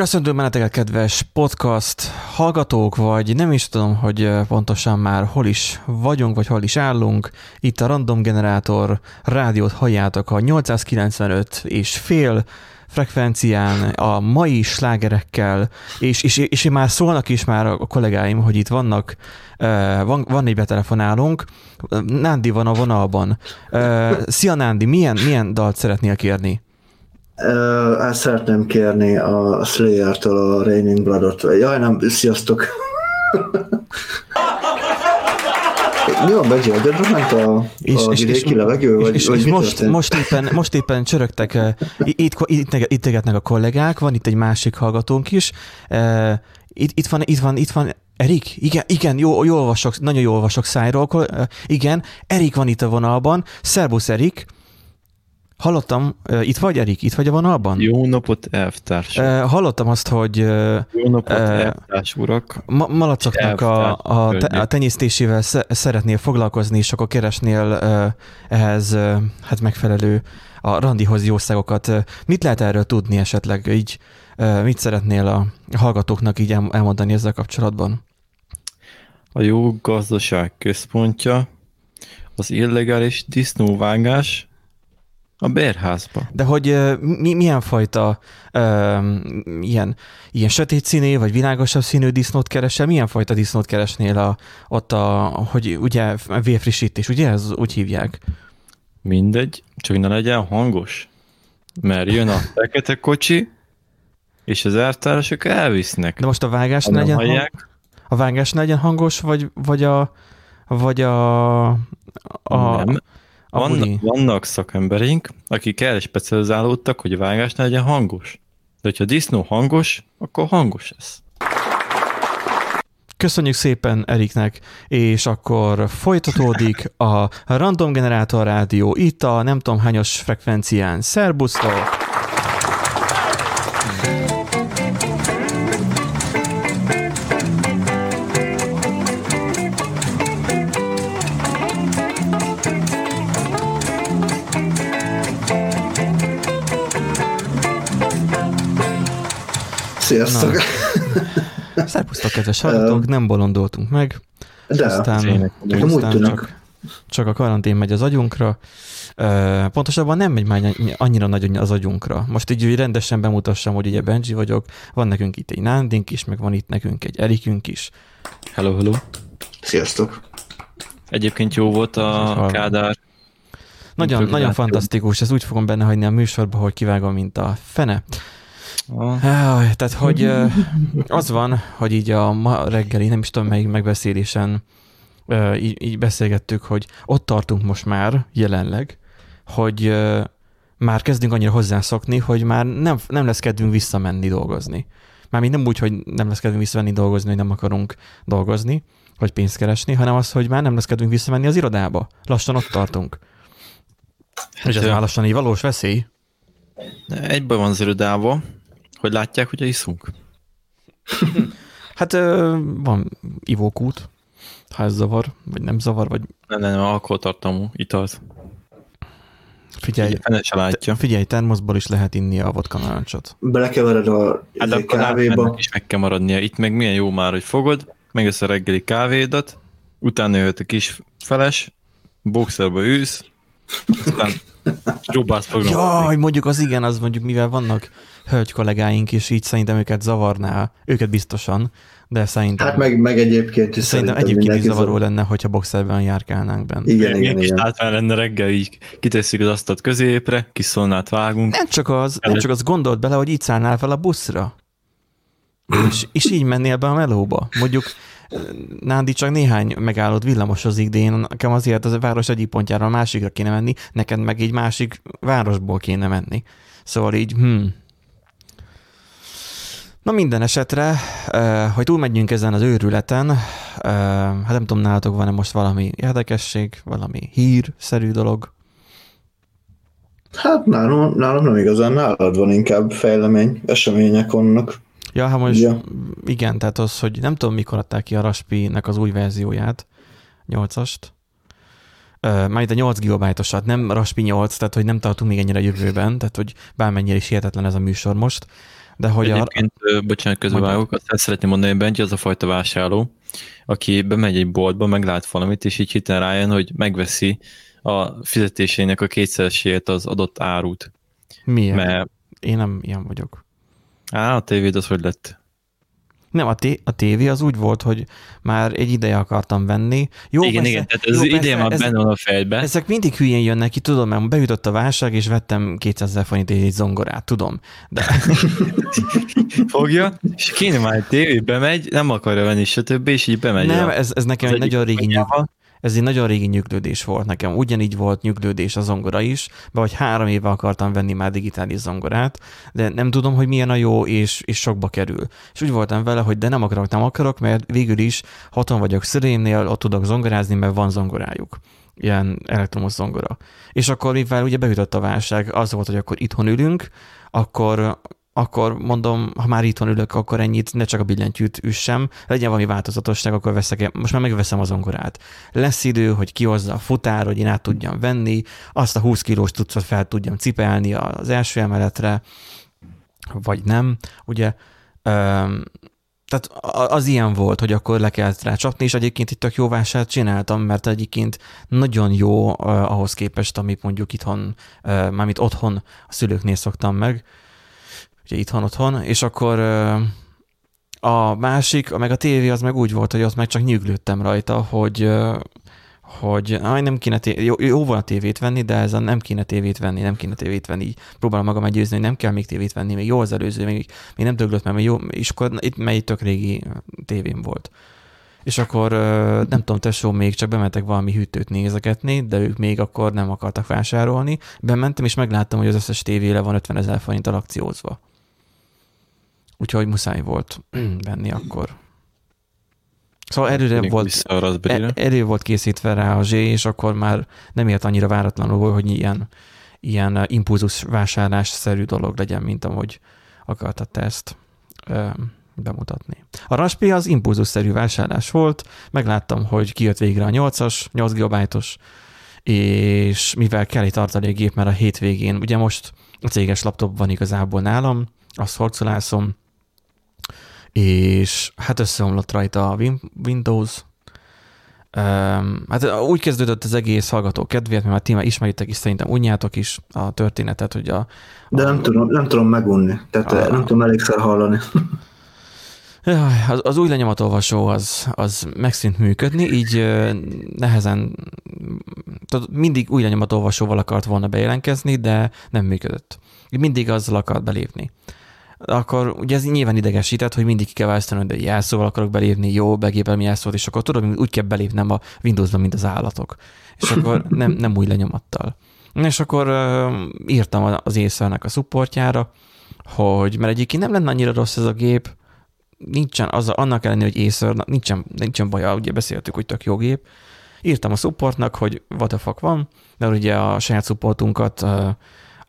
Köszöntöm benneteket, kedves podcast hallgatók, vagy nem is tudom, hogy pontosan már hol is vagyunk, vagy hol is állunk. Itt a Random Generator rádiót halljátok a 895 és fél frekvencián, a mai slágerekkel, és, és, és már szólnak is már a kollégáim, hogy itt vannak, van, van egy betelefonálunk, Nándi van a vonalban. Szia Nándi, milyen, milyen dalt szeretnél kérni? Uh, ezt szeretném kérni a Slayer-től a Raining Blood-ot. Jaj, nem, sziasztok! Mi van, Begyi, agyadra ment a, és, a és, vidéki és, levegő? Vagy, és, vagy és most, most, éppen, most éppen csörögtek, itt, itt, itt a kollégák, van itt egy másik hallgatónk is, itt, itt van, itt van, itt van Erik? Igen, igen, jó, jó olvasok, nagyon jól olvasok szájról. Igen, Erik van itt a vonalban. Szerbusz, Erik. Hallottam, uh, itt vagy Erik, itt vagy a vonalban? Jó napot, elvtárs. Uh, hallottam azt, hogy uh, Jó napot, elvtárs urak. Ma- malacoknak a, a, te, a tenyésztésével szeretnél foglalkozni, és akkor keresnél uh, ehhez uh, hát megfelelő a randihoz jószágokat. Mit lehet erről tudni esetleg? Így uh, mit szeretnél a hallgatóknak így elmondani ezzel kapcsolatban? A jó gazdaság központja az illegális disznóvágás, a bérházba. De hogy mi, milyen fajta um, ilyen, ilyen sötét színű, vagy világosabb színű disznót keresel? Milyen fajta disznót keresnél a, ott a, hogy ugye vérfrissítés, ugye ez úgy hívják? Mindegy, csak ne legyen hangos. Mert jön a fekete kocsi, és az ártárosok elvisznek. De most a vágás ne legyen, hang... a vágás ne legyen hangos, vagy, vagy a, vagy a, a, nem. Vannak, vannak szakemberink, akik erre specializálódtak, hogy a vágás ne legyen hangos. De hogyha a disznó hangos, akkor hangos lesz. Köszönjük szépen Eriknek, és akkor folytatódik a Random Generator Rádió itt a nem tudom hányos frekvencián. Szerbusztok! Sziasztok! Szerpusztok, kedves hallgatók, nem bolondoltunk meg. De, aztán, aztán csak, csak a karantén megy az agyunkra. Pontosabban nem megy már annyira nagyon az agyunkra. Most így rendesen bemutassam, hogy ugye Benji vagyok, van nekünk itt egy Nándink is, meg van itt nekünk egy Erikünk is. Hello, hello. Sziasztok. Egyébként jó volt a Kádár. Nagyon, nagyon fantasztikus, ez úgy fogom benne hagyni a műsorba, hogy kivágom, mint a fene. Ah. Tehát, hogy az van, hogy így a ma reggeli, nem is tudom melyik megbeszélésen így, így beszélgettük, hogy ott tartunk most már jelenleg, hogy már kezdünk annyira hozzászokni, hogy már nem, nem lesz kedvünk visszamenni dolgozni. Mármint nem úgy, hogy nem lesz kedvünk visszamenni dolgozni, hogy nem akarunk dolgozni, vagy pénzt keresni, hanem az, hogy már nem lesz kedvünk visszamenni az irodába. Lassan ott tartunk. Hát És ez már lassan egy valós veszély. Egyben van az irodába, hogy látják, hogy iszunk? hát van ivókút, ha ez zavar, vagy nem zavar, vagy... Nem, nem, alkoholtartalmú italt. Figyelj, se látja. figyelj, termoszból is lehet inni a vodka narancsot. Belekevered a hát izé kávéba. is meg kell maradnia. Itt meg milyen jó már, hogy fogod, megössz a reggeli kávédat, utána jöhet a kis feles, boxerba ülsz, aztán próbálsz Jaj, mondjuk az igen, az mondjuk mivel vannak hölgy kollégáink is, így szerintem őket zavarná, őket biztosan, de szerintem... Hát meg, meg egyébként is szerintem, szerintem egyébként is zavaró zavar. lenne, hogyha boxerben járkálnánk benne. Igen, igen, igen. igen. Kis lenne reggel, így kitesszük az asztalt középre, kis szolnát vágunk. Nem csak az, nem csak az gondolt bele, hogy így szállnál fel a buszra. és, és így mennél be a melóba. Mondjuk Nándi csak néhány megállott villamosozik, de én nekem azért az a város egyik pontjára a másikra kéne menni, neked meg egy másik városból kéne menni. Szóval így, hm, Na minden esetre, hogy túlmegyünk ezen az őrületen, hát nem tudom, nálatok van-e most valami érdekesség, valami hír-szerű dolog? Hát nálam, nálam nem igazán, nálad van inkább fejlemény, események vannak. Ja, hát most ja. igen, tehát az, hogy nem tudom, mikor adták ki a Raspi-nek az új verzióját, 8-ast. Majd a 8 GB-osat, nem Raspi 8, tehát hogy nem tartunk még ennyire a jövőben, tehát hogy bármennyire is hihetetlen ez a műsor most, De hogy Egyébként, a... bocsánat, közbevágok, azt el szeretném mondani, hogy Benji az a fajta vásárló, aki bemegy egy boltba, meglát valamit, és így hitelen rájön, hogy megveszi a fizetésének a kétszeresét az adott árut. Miért? Mert... Én nem ilyen vagyok. Á, a tévéd az hogy lett? Nem, a, té- a tévé az úgy volt, hogy már egy ideje akartam venni. Jó, igen, persze, igen, tehát az ideje már benne van a fejedbe. Ezek mindig hülyén jönnek ki, tudom, mert beütött a válság, és vettem 200 ezer forint egy zongorát, tudom. De... Fogja, és kéne már egy tévébe megy, nem akarja venni, stb., és így bemegy. Nem, a, ez, ez nekem egy nagyon régi nyug, ez egy nagyon régi nyuglődés volt nekem. Ugyanígy volt nyuglődés a zongora is, vagy három éve akartam venni már digitális zongorát, de nem tudom, hogy milyen a jó, és, és sokba kerül. És úgy voltam vele, hogy de nem akarok, nem akarok, mert végül is haton vagyok szüleimnél, ott tudok zongorázni, mert van zongorájuk ilyen elektromos zongora. És akkor, mivel ugye beütött a válság, az volt, hogy akkor itthon ülünk, akkor akkor mondom, ha már itthon ülök, akkor ennyit, ne csak a billentyűt üssem, legyen valami változatosság, akkor veszek, most már megveszem az ongorát. Lesz idő, hogy kihozza a futár, hogy én át tudjam venni, azt a 20 kilós tucat fel tudjam cipelni az első emeletre, vagy nem, ugye. Tehát az ilyen volt, hogy akkor le kellett rá csapni, és egyébként itt tök jó vásárt csináltam, mert egyébként nagyon jó ahhoz képest, amit mondjuk itthon, mármint otthon a szülőknél szoktam meg, ugye itthon otthon, és akkor a másik, meg a tévé az meg úgy volt, hogy ott meg csak nyüglődtem rajta, hogy hogy aj, nem kéne té- jó, jó van a tévét venni, de ez a nem kéne tévét venni, nem kéne tévét venni. Így próbálom magam meggyőzni, hogy nem kell még tévét venni, még jó az előző, még, még nem döglött, mert még jó, és akkor itt mely tök régi tévém volt. És akkor nem tudom, tesó, még csak bementek valami hűtőt nézegetni, de ők még akkor nem akartak vásárolni. Bementem, és megláttam, hogy az összes tévé le van 50 ezer forinttal akciózva úgyhogy muszáj volt venni akkor. Szóval erőre volt, e- erő volt készítve rá a zsé, és akkor már nem ért annyira váratlanul, hogy ilyen, ilyen impulzus vásárlásszerű dolog legyen, mint ahogy akartad te ezt bemutatni. A Raspi az impulzusszerű vásárlás volt, megláttam, hogy kijött végre a 8-as, 8 gb és mivel kell egy tartalékgép, mert a hétvégén, ugye most a céges laptop van igazából nálam, azt horcolászom, és hát összeomlott rajta a Windows. Um, hát úgy kezdődött az egész hallgató kedvéért, mert ti már ismeritek is, szerintem unjátok is a történetet, hogy a... De nem, tudom, nem tudom megunni, tehát a, nem tudom elégszer hallani. Az, az új lenyomatolvasó az, az megszűnt működni, így nehezen, tehát mindig új lenyomatolvasóval akart volna bejelentkezni, de nem működött. Mindig azzal akart belépni akkor ugye ez nyilván idegesített, hogy mindig ki kell választani, hogy jelszóval akarok belépni, jó, begépelem jelszót, és akkor tudod, úgy kell belépnem a Windowsban, mint az állatok. És akkor nem, nem új lenyomattal. És akkor uh, írtam az észre a supportjára, hogy mert egyébként nem lenne annyira rossz ez a gép, nincsen, az, annak ellenére, hogy Acer, nincsen, nincsen baja, ugye beszéltük, hogy tök jó gép. Írtam a supportnak, hogy what the fuck van, de ugye a saját supportunkat uh,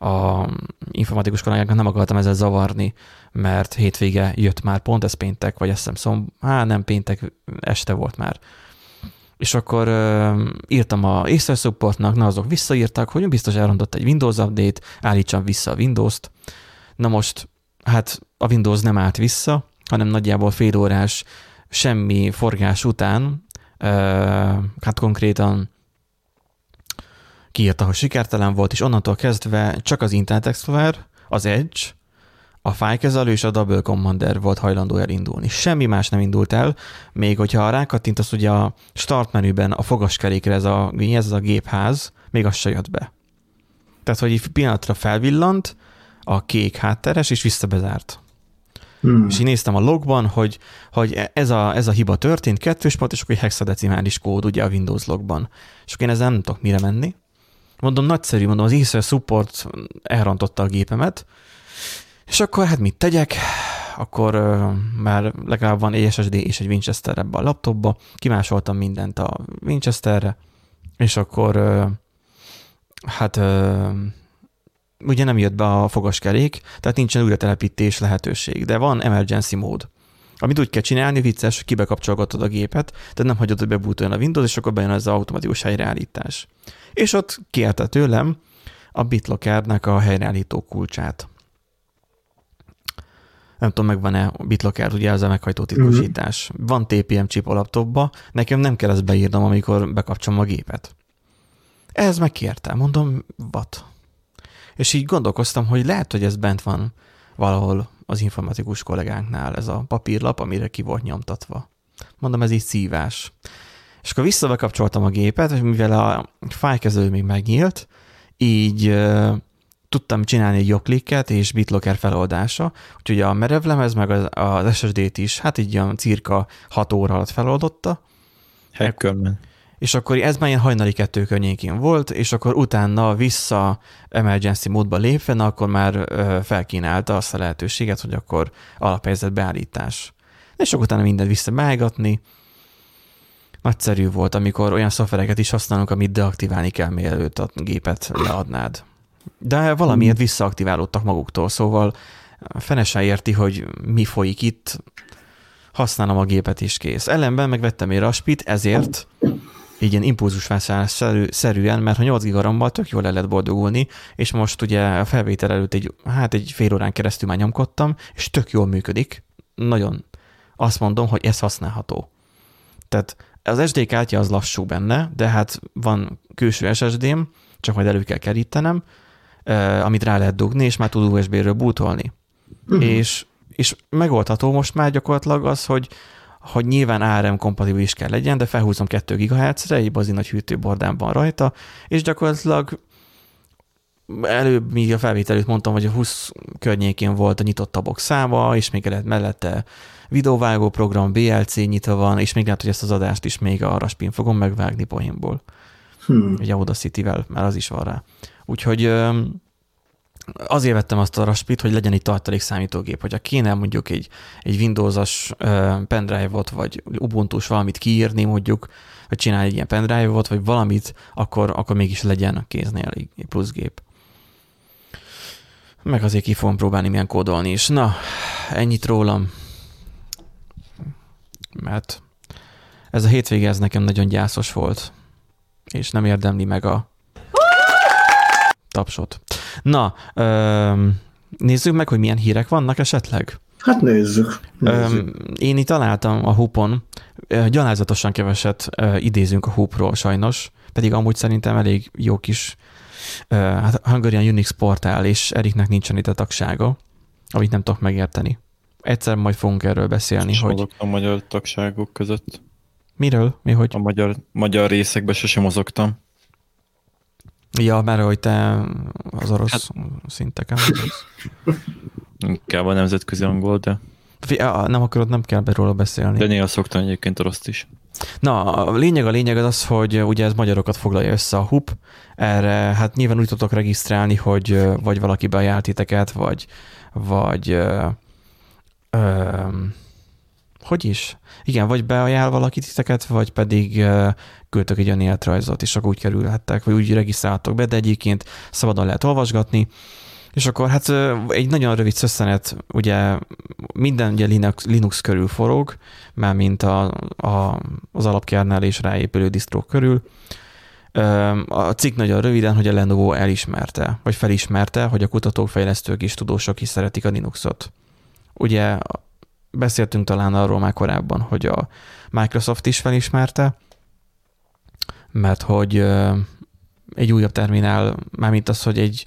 a informatikus kollégáknak nem akartam ezzel zavarni, mert hétvége jött már, pont ez péntek, vagy azt hiszem szomb, hát nem péntek, este volt már. És akkor uh, írtam a Acer supportnak, na azok visszaírtak, hogy biztos elrontott egy Windows update, állítsam vissza a Windows-t. Na most, hát a Windows nem állt vissza, hanem nagyjából fél órás semmi forgás után, uh, hát konkrétan kiírta, hogy sikertelen volt, és onnantól kezdve csak az Internet Explorer, az Edge, a fájkezelő és a Double Commander volt hajlandó elindulni. Semmi más nem indult el, még hogyha rákattintasz ugye a start menüben a fogaskerékre ez a, ez a gépház, még az se jött be. Tehát, hogy egy pillanatra felvillant, a kék hátteres, és visszabezárt. Hmm. És én néztem a logban, hogy, hogy ez, a, ez a hiba történt, kettős pont, és akkor egy hexadecimális kód ugye a Windows logban. És akkor én ezzel nem tudok mire menni. Mondom, nagyszerű, mondom, az Acer Support elrontotta a gépemet, és akkor hát mit tegyek? Akkor már legalább van egy SSD és egy Winchester ebbe a laptopba, kimásoltam mindent a Winchesterre, és akkor hát uh, ugye nem jött be a fogaskerék, tehát nincsen újra telepítés lehetőség, de van emergency mód. Amit úgy kell csinálni, vicces, hogy kibekapcsolgatod a gépet, tehát nem hagyod, hogy bebútoljon a Windows, és akkor bejön ez az automatikus helyreállítás és ott kérte tőlem a BitLockernek a helyreállító kulcsát. nem tudom, megvan-e BitLocker, ugye ez a meghajtó titkosítás. Mm-hmm. Van TPM chip a laptopba, nekem nem kell ezt beírnom, amikor bekapcsolom a gépet. Ez megkértem, mondom, what? És így gondolkoztam, hogy lehet, hogy ez bent van valahol az informatikus kollégánknál, ez a papírlap, amire ki volt nyomtatva. Mondom, ez így szívás. És akkor visszabekapcsoltam a gépet, és mivel a fájkezelő még megnyílt, így tudtam csinálni egy jogklikket és BitLocker feloldása, úgyhogy a merevlemez meg az, az SSD-t is, hát így olyan cirka 6 óra alatt feloldotta. Hackerman. És akkor ez már ilyen hajnali kettő környékén volt, és akkor utána vissza emergency módba lépve, na, akkor már felkínálta azt a lehetőséget, hogy akkor alaphelyzet beállítás. És akkor utána mindent visszabeállgatni, nagyszerű volt, amikor olyan szoftvereket is használunk, amit deaktiválni kell, mielőtt a gépet leadnád. De valamiért visszaaktiválódtak maguktól, szóval fene se érti, hogy mi folyik itt, használom a gépet is kész. Ellenben megvettem egy raspit, ezért így ilyen impulzusvásárlás szerűen, mert ha 8 gigarammal tök jól le lehet boldogulni, és most ugye a felvétel előtt egy, hát egy fél órán keresztül már nyomkodtam, és tök jól működik. Nagyon azt mondom, hogy ez használható. Tehát az SD kártya az lassú benne, de hát van külső SSD-m, csak majd elő kell kerítenem, amit rá lehet dugni, és már tud USB-ről bootolni. Uh-huh. És, és megoldható most már gyakorlatilag az, hogy hogy nyilván ARM kompatibilis kell legyen, de felhúzom 2 GHz-re, egy bazi nagy hűtőbordám van rajta, és gyakorlatilag előbb, míg a felvételőt mondtam, hogy a 20 környékén volt a nyitott tabok száma, és még lehet mellette videóvágó program, BLC nyitva van, és még lehet, hogy ezt az adást is még a Raspin fogom megvágni poénból. Hmm. Egy Audacity-vel, mert az is van rá. Úgyhogy azért vettem azt a Raspit, hogy legyen egy tartalék számítógép, hogyha kéne mondjuk egy, egy Windows-as pendrive-ot, vagy ubuntu valamit kiírni mondjuk, vagy csinálni egy ilyen pendrive-ot, vagy valamit, akkor, akkor mégis legyen kéznél egy, egy plusz gép. Meg azért ki fogom próbálni milyen kódolni is. Na, ennyit rólam. Mert ez a hétvége ez nekem nagyon gyászos volt, és nem érdemli meg a tapsot. Na, nézzük meg, hogy milyen hírek vannak esetleg. Hát nézzük. nézzük. Én itt találtam a hupon, gyalázatosan keveset idézünk a hupról sajnos, pedig amúgy szerintem elég jó kis hát Hungarian Unix portál, és Eriknek nincsen itt a tagsága, amit nem tudok megérteni. Egyszer majd fogunk erről beszélni, Sosem hogy... a magyar tagságok között. Miről? Mi, hogy? A magyar, magyar részekben sosem mozogtam. Ja, mert hogy te az orosz hát, szinteken Inkább a nemzetközi angol, de... Nem akarod, nem kell be róla beszélni. De néha szoktam egyébként oroszt is. Na, a lényeg a lényeg az az, hogy ugye ez magyarokat foglalja össze a HUP, erre hát nyilván úgy tudok regisztrálni, hogy vagy valaki beajánl titeket, vagy, vagy ö, ö, hogy is? Igen, vagy beajánl valaki titeket, vagy pedig küldtök egy önéletrajzot, és akkor úgy kerülhettek, vagy úgy regisztráltok be, de egyébként szabadon lehet olvasgatni, és akkor hát egy nagyon rövid szösszenet, ugye minden ugye Linux, Linux körül forog, már mint a, a, az alapkernel és ráépülő disztrók körül. A cikk nagyon röviden, hogy a Lenovo elismerte, vagy felismerte, hogy a kutatók, fejlesztők és tudósok is szeretik a Linuxot. Ugye beszéltünk talán arról már korábban, hogy a Microsoft is felismerte, mert hogy egy újabb terminál, mármint az, hogy egy,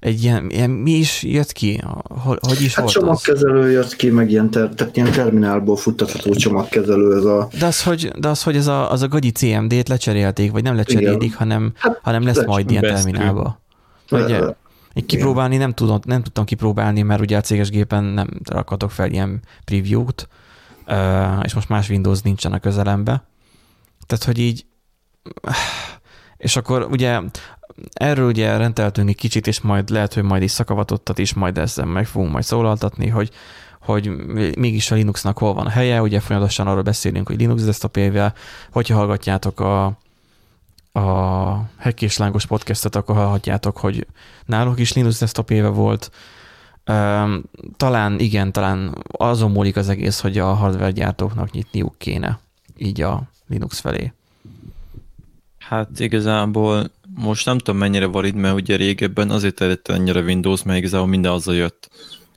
egy ilyen, ilyen mi is jött ki? Hogy, is hát volt csomagkezelő az? jött ki, meg ilyen, ter, tehát ilyen terminálból futtatható csomagkezelő ez a... De az, hogy, de az, hogy ez a, az a gagyi CMD-t lecserélték, vagy nem lecserélik, hanem, hát, hanem lesz majd ilyen terminálba. Vagy, én kipróbálni nem, tudom, nem tudtam kipróbálni, mert ugye a céges gépen nem rakhatok fel ilyen preview-t, és most más Windows nincsen a közelembe. Tehát, hogy így és akkor ugye erről ugye rendeltünk egy kicsit, és majd lehet, hogy majd is szakavatottat is, majd ezzel meg fogunk majd szólaltatni, hogy, hogy mégis a Linuxnak hol van a helye, ugye folyamatosan arról beszélünk, hogy Linux desktopével, hogyha hallgatjátok a, a Hack és Lángos podcastet, akkor hallhatjátok, hogy náluk is Linux desktop éve volt. Talán igen, talán azon múlik az egész, hogy a hardware gyártóknak nyitniuk kéne így a Linux felé. Hát igazából most nem tudom mennyire valid, mert ugye régebben azért terjedt ennyire Windows, mert igazából minden az jött.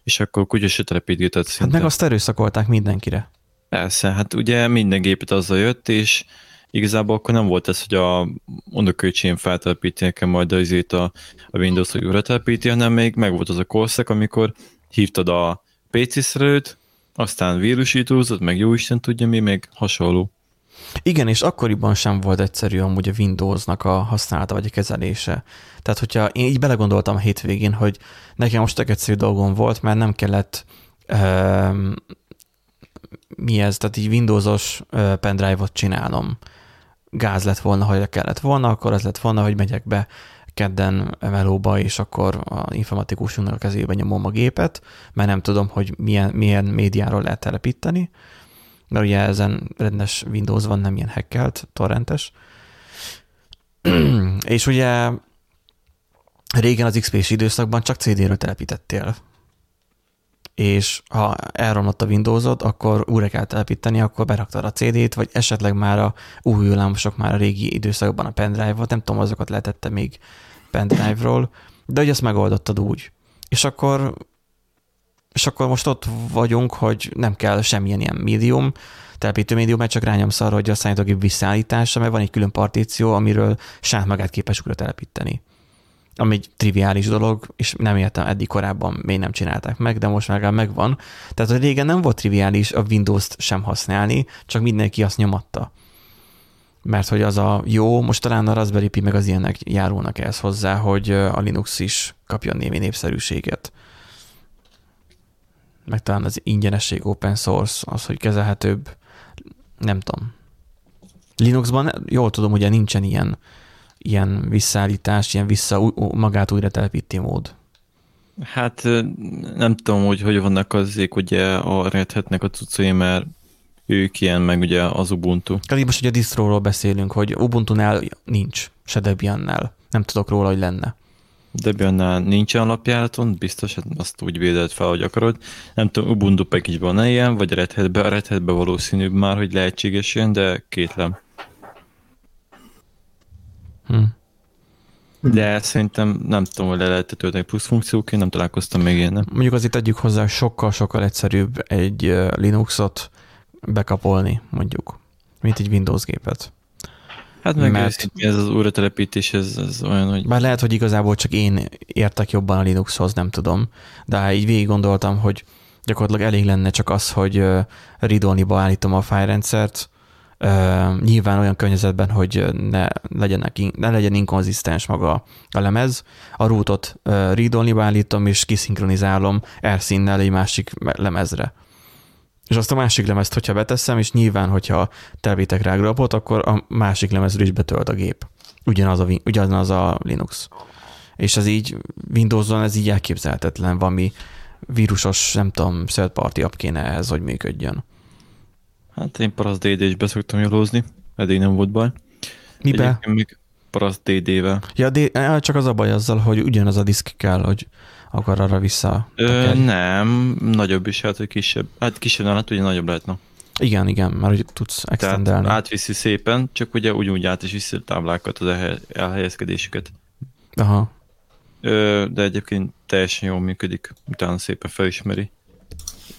és akkor kutyus telepítgetett szinte. Hát meg azt erőszakolták mindenkire. Persze, hát ugye minden gépet azzal jött, és igazából akkor nem volt ez, hogy a unokölcsém feltelepíti nekem majd azért a, a Windows, hogy újra telepíti, hanem még meg volt az a korszak, amikor hívtad a PC szerelőt, aztán vírusítózott, meg jó Isten tudja mi, még hasonló. Igen, és akkoriban sem volt egyszerű amúgy a Windowsnak a használata vagy a kezelése. Tehát, hogyha én így belegondoltam a hétvégén, hogy nekem most tök egyszerű dolgom volt, mert nem kellett uh, mi ez, tehát így Windowsos uh, pendrive-ot csinálnom. Gáz lett volna, hogy kellett volna, akkor az lett volna, hogy megyek be kedden melóba, és akkor a informatikusunknak a kezébe nyomom a gépet, mert nem tudom, hogy milyen, milyen médiáról lehet telepíteni, mert ugye ezen rendes Windows van, nem ilyen hackelt, torrentes. és ugye régen az XP-s időszakban csak CD-ről telepítettél. És ha elromlott a Windowsod, akkor újra kell telepíteni, akkor beraktad a CD-t, vagy esetleg már a új hullámosok már a régi időszakban a pendrive-ot, nem tudom, azokat lehetette még pendrive-ról, de hogy ezt megoldottad úgy. És akkor és akkor most ott vagyunk, hogy nem kell semmilyen ilyen médium, telepítő médium, mert csak rányomsz arra, hogy a számítógép visszaállítása, mert van egy külön partíció, amiről saját magát képes újra telepíteni. Ami egy triviális dolog, és nem értem, eddig korábban még nem csinálták meg, de most már megvan. Tehát, hogy régen nem volt triviális a Windows-t sem használni, csak mindenki azt nyomatta. Mert hogy az a jó, most talán a Raspberry Pi meg az ilyenek járulnak ehhez hozzá, hogy a Linux is kapjon némi népszerűséget meg talán az ingyenesség open source, az, hogy kezelhetőbb, nem tudom. Linuxban jól tudom, hogy nincsen ilyen, ilyen visszaállítás, ilyen vissza magát újra telepíti mód. Hát nem tudom, hogy hogy vannak azzék ugye a Red a cuccai, mert ők ilyen, meg ugye az Ubuntu. Tehát most ugye a distróról beszélünk, hogy Ubuntu-nál nincs, se Debian-nál. Nem tudok róla, hogy lenne. Debian-nál nincsen alapjáraton, biztos, hát azt úgy védett fel, hogy akarod. Nem tudom, Ubuntu package van ilyen, vagy Red Hat-be, a Red Hat-be valószínűbb már, hogy lehetséges ilyen, de kétlem. Hm. De szerintem nem tudom, hogy le lehet tölteni plusz funkcióként, nem találkoztam még ilyen. Mondjuk azért tegyük hozzá, sokkal-sokkal egyszerűbb egy Linuxot bekapolni, mondjuk, mint egy Windows gépet. Hát meg mert... ez az újratelepítés, ez, ez olyan, hogy... Bár lehet, hogy igazából csak én értek jobban a Linuxhoz, nem tudom, de így végig gondoltam, hogy gyakorlatilag elég lenne csak az, hogy ridolniba állítom a fájrendszert, Uh, nyilván olyan környezetben, hogy ne, legyenek, ne legyen inkonzisztens maga a lemez. A rootot uh, read állítom, és kiszinkronizálom erszínnel egy másik lemezre. És azt a másik lemezt, hogyha beteszem, és nyilván, hogyha tervítek rá grapot, akkor a másik lemezről is betölt a gép. Ugyanaz a, ugyanaz a Linux. És ez így Windows-on ez így elképzelhetetlen, valami vírusos, nem tudom, third party app kéne ehhez, hogy működjön. Hát én Parasz DD is beszoktam jólózni, eddig nem volt baj. Mibe? még Parasz DD-vel. Ja, de csak az a baj azzal, hogy ugyanaz a diszk kell, hogy akkor arra vissza? Ö, nem, nagyobb is, hát hogy kisebb. Hát kisebb, hát ugye nagyobb lehetne. Igen, igen, mert hogy tudsz extendelni. Tehát átviszi szépen, csak ugye ugyanúgy át is viszi a táblákat, az elhelyezkedésüket. Aha. Ö, de egyébként teljesen jól működik, utána szépen felismeri.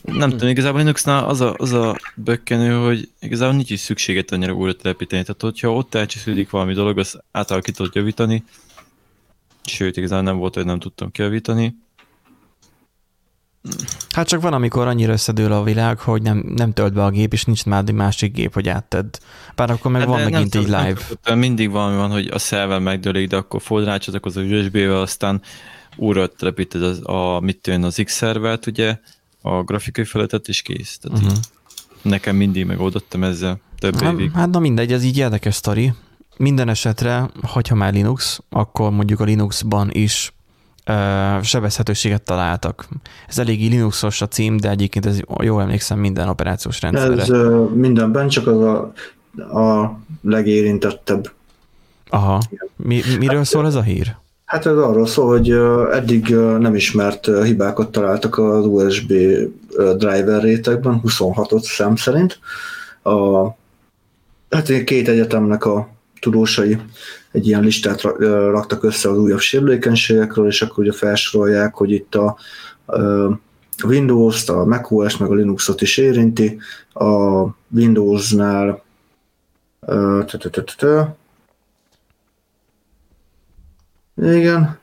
Nem tudom, igazából Linuxnál az a, az a bökkenő, hogy igazából nincs is szükséget annyira újra telepíteni. Tehát, hogyha ott elcsesződik valami dolog, azt átalakított javítani, Sőt, igazán nem volt, hogy nem tudtam kijavítani. Hát csak van, amikor annyira összedől a világ, hogy nem, nem tölt be a gép, és nincs már egy másik gép, hogy áttedd. Bár akkor meg hát van megint így live. Nem, mindig valami van, hogy a szerver megdőlik, de akkor fordrácsodak az USB-vel, aztán újra telepíted az, a, mit tűn az X szervert, ugye, a grafikai feletet, is kész. Tehát uh-huh. nekem mindig megoldottam ezzel több hát, évig. Hát na mindegy, ez így érdekes sztori. Minden esetre, hogyha már Linux, akkor mondjuk a Linuxban is uh, sebezhetőséget találtak. Ez eléggé Linuxos a cím, de egyébként ez jól emlékszem minden operációs rendszerre. Ez uh, mindenben, csak az a, a legérintettebb. Aha. Mi, miről hát, szól ez a hír? Hát ez arról szól, hogy eddig nem ismert hibákat találtak az USB driver rétegben, 26-ot szám szerint. A, hát két egyetemnek a tudósai egy ilyen listát raktak össze az újabb sérülékenységekről, és akkor ugye felsorolják, hogy itt a a Windows-t, a macOS meg a Linuxot is érinti. A Windows-nál igen.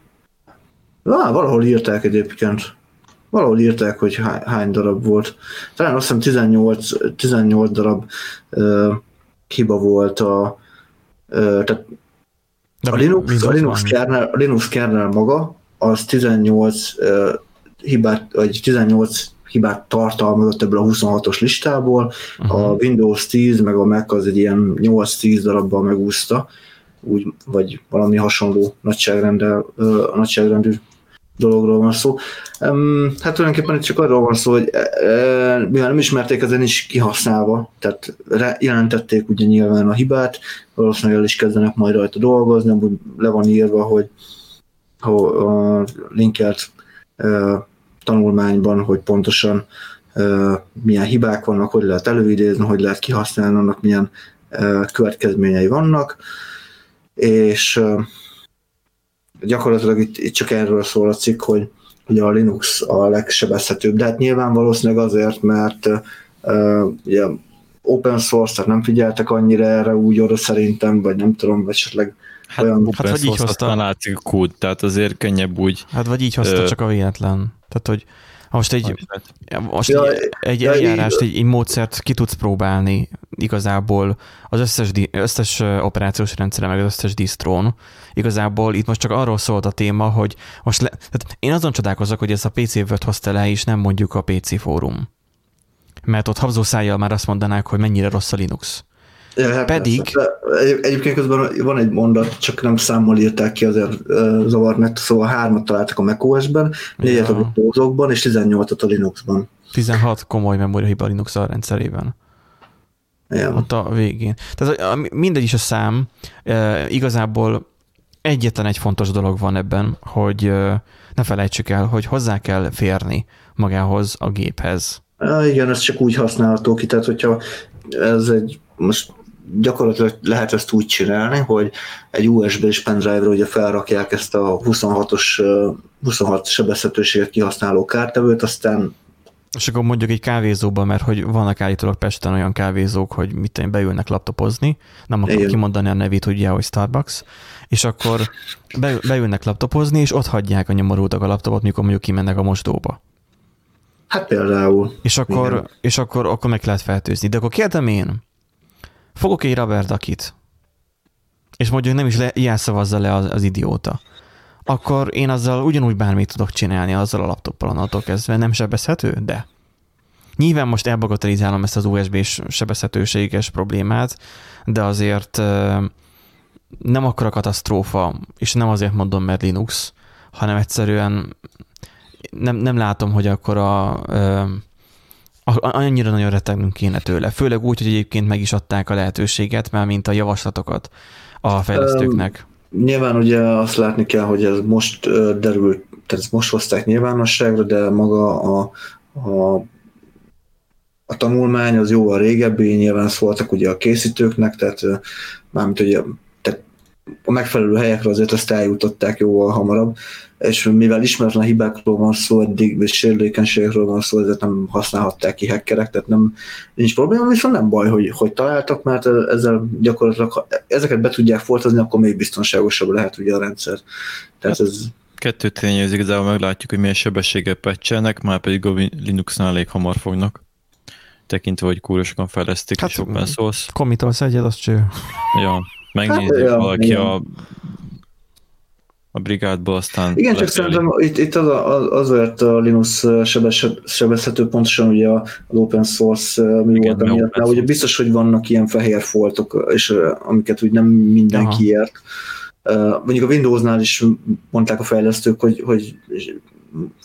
Á, valahol írták egyébként. Valahol írták, hogy hány, darab volt. Talán azt hiszem 18, 18 darab uh, hiba volt a, uh, tehát De a Linux, a Linux, kernel, a Linux kernel maga, az 18 uh, hibát, vagy 18 hibát tartalmazott ebből a 26-os listából, uh-huh. a Windows 10 meg a Mac az egy ilyen 8-10 darabban megúszta, úgy, vagy valami hasonló nagyságrendel, nagyságrendű dologról van szó. Hát tulajdonképpen itt csak arról van szó, hogy uh, mivel nem ismerték, ezen is kihasználva, tehát jelentették ugye nyilván a hibát, valószínűleg el is kezdenek majd rajta dolgozni, amúgy le van írva, hogy ha a linkelt tanulmányban, hogy pontosan milyen hibák vannak, hogy lehet előidézni, hogy lehet kihasználni, annak milyen következményei vannak, és gyakorlatilag itt, itt csak erről szól a cikk, hogy, hogy a Linux a legsebezhetőbb, de hát nyilván valószínűleg azért, mert uh, ugye open source, tehát nem figyeltek annyira erre úgy oda szerintem, vagy nem tudom, vagy esetleg Hát, olyan... Hát vagy így hozta. látszik a kód, tehát azért könnyebb úgy. Hát vagy így hozta, ö... csak a véletlen. Tehát, hogy most egy, most ja, egy, egy ja, eljárást, egy, egy módszert ki tudsz próbálni igazából az összes, összes operációs rendszere, meg az összes disztrón. Igazából itt most csak arról szólt a téma, hogy most le, tehát én azon csodálkozok, hogy ez a PC Word hozta le, és nem mondjuk a PC fórum. Mert ott habzó szájjal már azt mondanák, hogy mennyire rossz a Linux. Ja, hát Pedig... Egy, egyébként közben van egy mondat, csak nem számmal írták ki, azért uh, zavar meg, szóval hármat találtak a macOS-ben, négyet ja. a windows és 18-at a Linuxban. 16 komoly memóriahiba a Linux rendszerében. Ja. Ott a végén. Tehát mindegy is a szám, uh, igazából egyetlen egy fontos dolog van ebben, hogy uh, ne felejtsük el, hogy hozzá kell férni magához a géphez. Igen, ez csak úgy használható ki, tehát hogyha ez egy most gyakorlatilag lehet ezt úgy csinálni, hogy egy USB-s pendrive-ra ugye felrakják ezt a 26-os 26 sebezhetőséget kihasználó kártevőt, aztán és akkor mondjuk egy kávézóban, mert hogy vannak állítólag Pesten olyan kávézók, hogy mit én beülnek laptopozni, nem akarom Igen. kimondani a nevét, ugye, hogy Starbucks, és akkor beülnek laptopozni, és ott hagyják a nyomorultak a laptopot, mikor mondjuk kimennek a mosdóba. Hát például. És akkor, és akkor, akkor meg lehet feltőzni. De akkor kérdem én, fogok egy rubber duckit, és mondjuk nem is le, le az, az idióta, akkor én azzal ugyanúgy bármit tudok csinálni azzal a laptoppal onnantól kezdve. Nem sebezhető? De. Nyilván most elbagatelizálom ezt az USB-s sebezhetőséges problémát, de azért nem akkora katasztrófa, és nem azért mondom, mert Linux, hanem egyszerűen nem, nem látom, hogy akkor a annyira nagyon rettegnünk kéne tőle. Főleg úgy, hogy egyébként meg is adták a lehetőséget, már mint a javaslatokat a fejlesztőknek. Um, nyilván ugye azt látni kell, hogy ez most derült, tehát ezt most hozták nyilvánosságra, de maga a, a, a tanulmány az jóval régebbi, nyilván szóltak ugye a készítőknek, tehát mármint ugye a megfelelő helyekre azért ezt eljutották jóval hamarabb, és mivel ismeretlen hibákról van szó, eddig és sérülékenységekről van szó, ezért nem használhatták ki hackerek, tehát nem, nincs probléma, viszont nem baj, hogy, hogy találtak, mert ezzel gyakorlatilag, ha ezeket be tudják foltozni, akkor még biztonságosabb lehet ugye a rendszer. Tehát ez Kettőt tényező, igazából meglátjuk, hogy milyen sebességgel pecselnek, már pedig a Linuxnál elég hamar fognak tekintve, hogy kúrosokan fejlesztik, hát, és open source. Komitolsz egyet, az cső. Ja, megnézik hát, valaki ja, a a brigádból, aztán... Igen, csak szerintem itt, itt az, a, azért a Linux sebezhető pontosan ugye az open source mi Igen, volt, amiatt, mert ugye biztos, hogy vannak ilyen fehér foltok, és amiket úgy nem mindenki Aha. ért. Uh, mondjuk a Windowsnál is mondták a fejlesztők, hogy, hogy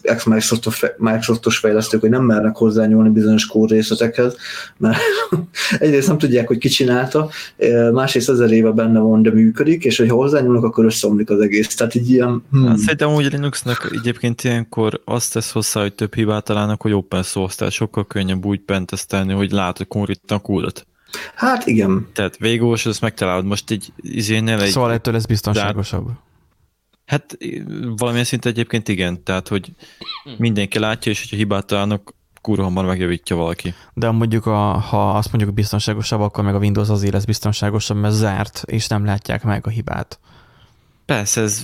ex-Microsoftos fejlesztők, hogy nem mernek hozzányúlni bizonyos kódrészletekhez, mert egyrészt nem tudják, hogy ki csinálta, másrészt ezer éve benne van, de működik, és hogyha hozzányúlnak, akkor összeomlik az egész. Tehát így ilyen... Hmm. Hát, szerintem úgy Linuxnak egyébként ilyenkor azt tesz hozzá, hogy több hibát találnak, hogy open source, tehát sokkal könnyebb úgy pentesztelni, hogy látod konkrétan a kódot. Hát igen. Tehát végós, ezt megtalálod most egy izénél egy... Szóval ettől ez biztonságosabb. Hát valamilyen szint egyébként igen, tehát hogy mindenki látja, és hogyha hibát találnak, kurva hamar megjavítja valaki. De mondjuk, a, ha azt mondjuk biztonságosabb, akkor meg a Windows azért lesz biztonságosabb, mert zárt, és nem látják meg a hibát. Persze, ez,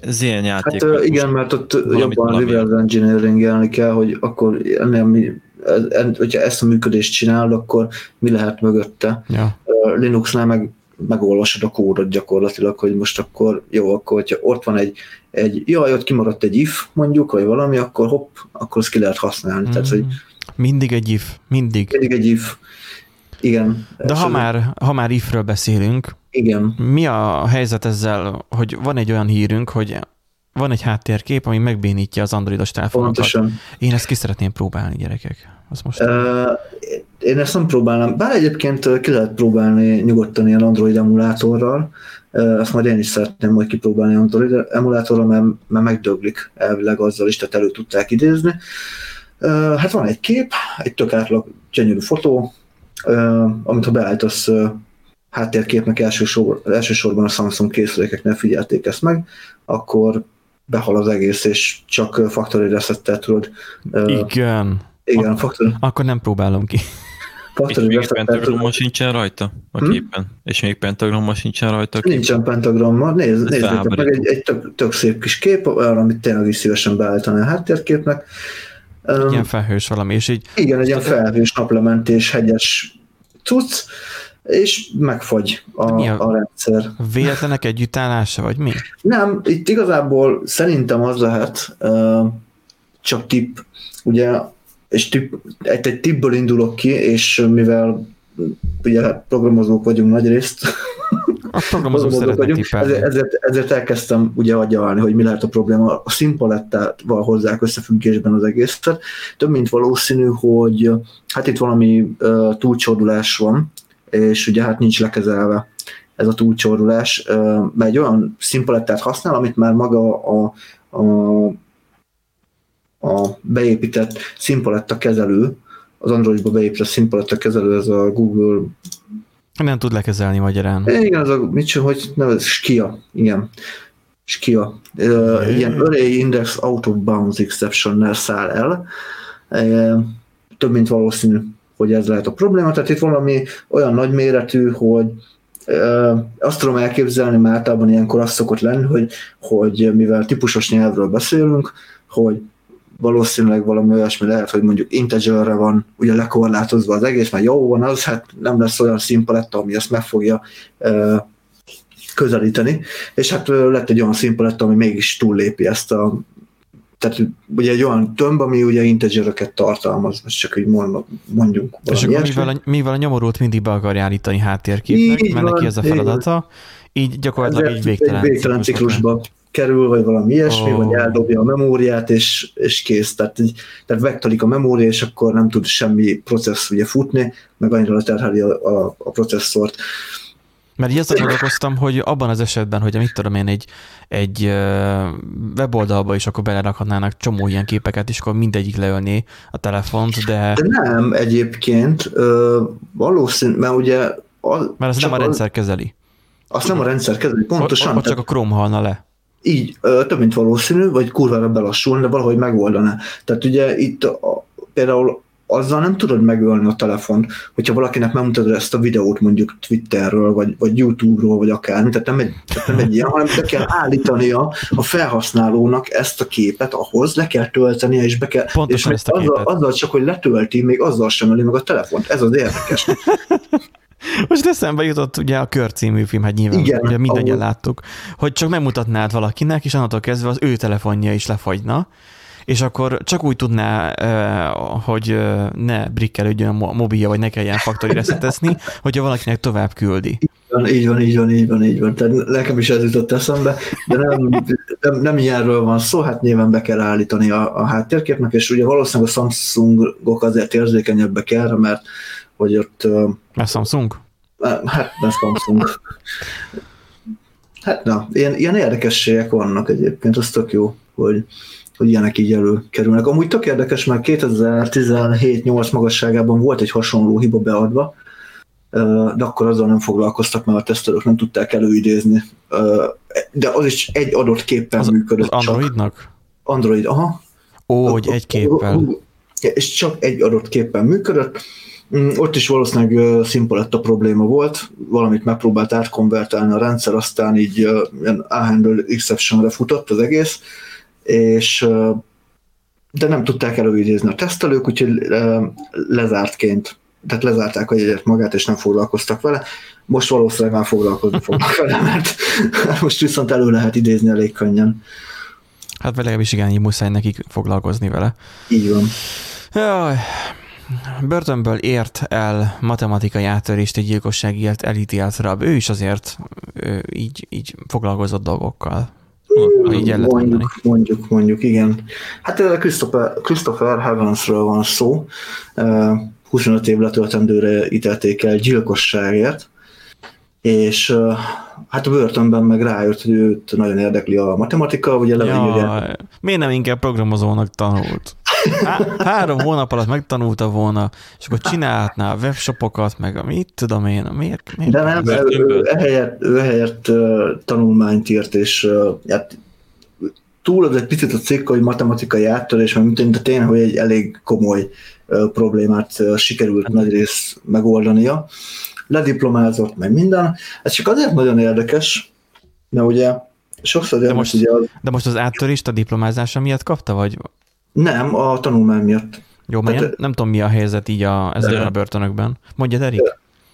ez ilyen játék. Hát igen, mert ott jobban reverse engineering kell, hogy akkor ennél hogyha ezt a működést csinálod, akkor mi lehet mögötte. Ja. Linuxnál meg megolvasod a kódot gyakorlatilag, hogy most akkor jó, akkor hogyha ott van egy, egy jaj, ott kimaradt egy if mondjuk, vagy valami, akkor hopp, akkor azt ki lehet használni. Mm. Tehát, hogy mindig egy if, mindig. Mindig egy if. Igen. De ha már, ha már ifről beszélünk, igen. mi a helyzet ezzel, hogy van egy olyan hírünk, hogy van egy háttérkép, ami megbénítja az androidos telefonokat. Pontosan. Én ezt ki szeretném próbálni, gyerekek. Azt most... Uh, én ezt nem próbálnám. Bár egyébként ki lehet próbálni nyugodtan ilyen Android emulátorral. Azt majd én is szeretném majd kipróbálni Android emulátorral, mert, mert megdöglik elvileg azzal is, tehát elő tudták idézni. Hát van egy kép, egy tök átlag gyönyörű fotó, amit ha beállítasz háttérképnek elsősor, elsősorban a Samsung készülékeknél figyelték ezt meg, akkor behal az egész, és csak factory resettel tudod. Igen. Igen, Ak- factory. Akkor nem próbálom ki. Factory és még pentagramon sincsen rajta a hm? képen? És még pentagramon sincsen rajta a képen? Nincsen pentagramon. Nézd, nézzétek meg, egy, egy tök, tök, szép kis kép, olyan, amit tényleg is szívesen beállítani a háttérképnek. Egy ilyen felhős valami, és így... Igen, egy ilyen felhős naplementés, hegyes cucc, és megfagy a, mi a, a rendszer. Véletlenek együttállása, vagy mi? Nem, itt igazából szerintem az lehet, uh, csak tipp, ugye, és tipp, egy, egy tippből indulok ki, és mivel ugye programozók vagyunk nagy részt, a programozók vagyunk, ezért, ezért, ezért, elkezdtem ugye agyalni, hogy mi lehet a probléma. A szimpalettával hozzák összefüggésben az egészet. Több mint valószínű, hogy hát itt valami uh, túlcsordulás van, és ugye hát nincs lekezelve ez a túlcsorulás, mert egy olyan szimpalettát használ, amit már maga a, a, a beépített szimpaletta kezelő, az Androidba beépített szimpaletta kezelő, ez a Google nem tud lekezelni magyarán. Igen, az a, mit sem, hogy nevez, Skia, igen. Skia. Uh, ilyen Array Index Out of Bounds Exception-nel száll el. Uh, több mint valószínű, hogy ez lehet a probléma. Tehát itt valami olyan nagyméretű, hogy azt tudom elképzelni, mert általában ilyenkor az szokott lenni, hogy, hogy mivel típusos nyelvről beszélünk, hogy valószínűleg valami olyasmi lehet, hogy mondjuk integerre van ugye lekorlátozva az egész, mert jó van az, hát nem lesz olyan szimpaletta, ami ezt meg fogja közelíteni, és hát lett egy olyan szimpaletta, ami mégis túllépi ezt a tehát ugye egy olyan tömb, ami ugye integereket tartalmaz, most csak így mondjunk. És akkor mivel a, mivel a nyomorult mindig be akarja állítani háttérképnek, mert neki ez a feladata, így gyakorlatilag egy végtelen, egy végtelen ciklusba kerül, vagy valami ilyesmi, oh. vagy eldobja a memóriát, és, és kész. Tehát, így, tehát vektolik a memória, és akkor nem tud semmi processz ugye futni, meg annyira terheli a, a, a processzort. Mert így ezzel gondolkoztam, hogy abban az esetben, hogy mit tudom én, egy, egy weboldalba is akkor belerakhatnának csomó ilyen képeket, és akkor mindegyik leölné a telefont, de... De nem, egyébként valószínű, mert ugye... Az, mert az nem a rendszer kezeli. Azt nem a rendszer kezeli, pontosan. Ott csak a Chrome halna le. Így, több mint valószínű, vagy kurvára belassulna, de valahogy megoldaná. Tehát ugye itt a, például azzal nem tudod megölni a telefont, hogyha valakinek megmutatod ezt a videót mondjuk Twitterről, vagy, vagy YouTube-ról, vagy akár, tehát nem egy, tehát nem egy ilyen, hanem be kell állítania a felhasználónak ezt a képet ahhoz, le kell töltenie, és be kell, Pontosan és ezt a azzal, azzal csak, hogy letölti, még azzal sem öli meg a telefont. Ez az érdekes. Most eszembe jutott ugye a Kör című film, hát nyilván Igen, ugye mindannyian láttuk, hogy csak megmutatnád valakinek, és annatól kezdve az ő telefonja is lefagyna, és akkor csak úgy tudná, hogy ne brikkelődjön a mobilja, vagy ne kelljen faktori reszetezni, hogyha valakinek tovább küldi. Így van, így van, így van, így van. Tehát nekem is ez jutott eszembe, de nem, nem, nem ilyenről van szó, hát nyilván be kell állítani a, a háttérképnek, és ugye valószínűleg a Samsungok azért érzékenyebbek erre, mert hogy ott... Mert Samsung? Hát, mert Samsung. Hát na, ilyen, ilyen érdekességek vannak egyébként, az tök jó, hogy hogy ilyenek így előkerülnek. Amúgy tök érdekes, mert 2017-8 magasságában volt egy hasonló hiba beadva, de akkor azzal nem foglalkoztak, mert a tesztelők nem tudták előidézni. De az is egy adott képpen az, működött. Az Androidnak? Csak. Android, aha. Ó, hogy egy képpel. És csak egy adott képpen működött. Mm, ott is valószínűleg szimpaletta probléma volt, valamit megpróbált átkonvertálni a rendszer, aztán így ilyen A-handle exception-re futott az egész, és de nem tudták előidézni a tesztelők, úgyhogy lezártként, tehát lezárták a jegyet magát, és nem foglalkoztak vele. Most valószínűleg már foglalkozni fognak vele, mert most viszont elő lehet idézni elég könnyen. Hát legalábbis igen, így muszáj nekik foglalkozni vele. Így van. Jaj, börtönből ért el matematikai áttörést egy gyilkosságért elítélt rab. Ő is azért ő így, így foglalkozott dolgokkal. Így el mondjuk, mondjuk, mondjuk, igen. Hát Christopher, Christopher Heavensről van szó. 25 év letöltendőre ítélték el gyilkosságért, és hát a börtönben meg rájött, hogy őt nagyon érdekli a matematika, ugye ja, Miért nem inkább programozónak tanult? Há- három hónap alatt megtanulta volna, és akkor csinálhatná a webshopokat, meg a mit tudom én, miért? miért De nem, ehelyett, ehelyett tanulmányt írt, és hát túl az egy picit a cikk, hogy matematikai áttörés, mert mint tényleg, hogy egy elég komoly problémát sikerült nagy rész megoldania. Lediplomázott, meg minden. Ez csak azért nagyon érdekes, mert ugye sokszor de most, ugye az... de most az áttörést a diplomázása miatt kapta, vagy nem, a tanulmány miatt. Jó, mert Tehát, nem tudom, mi a helyzet így a, ezekben a börtönökben. Mondja, Erik?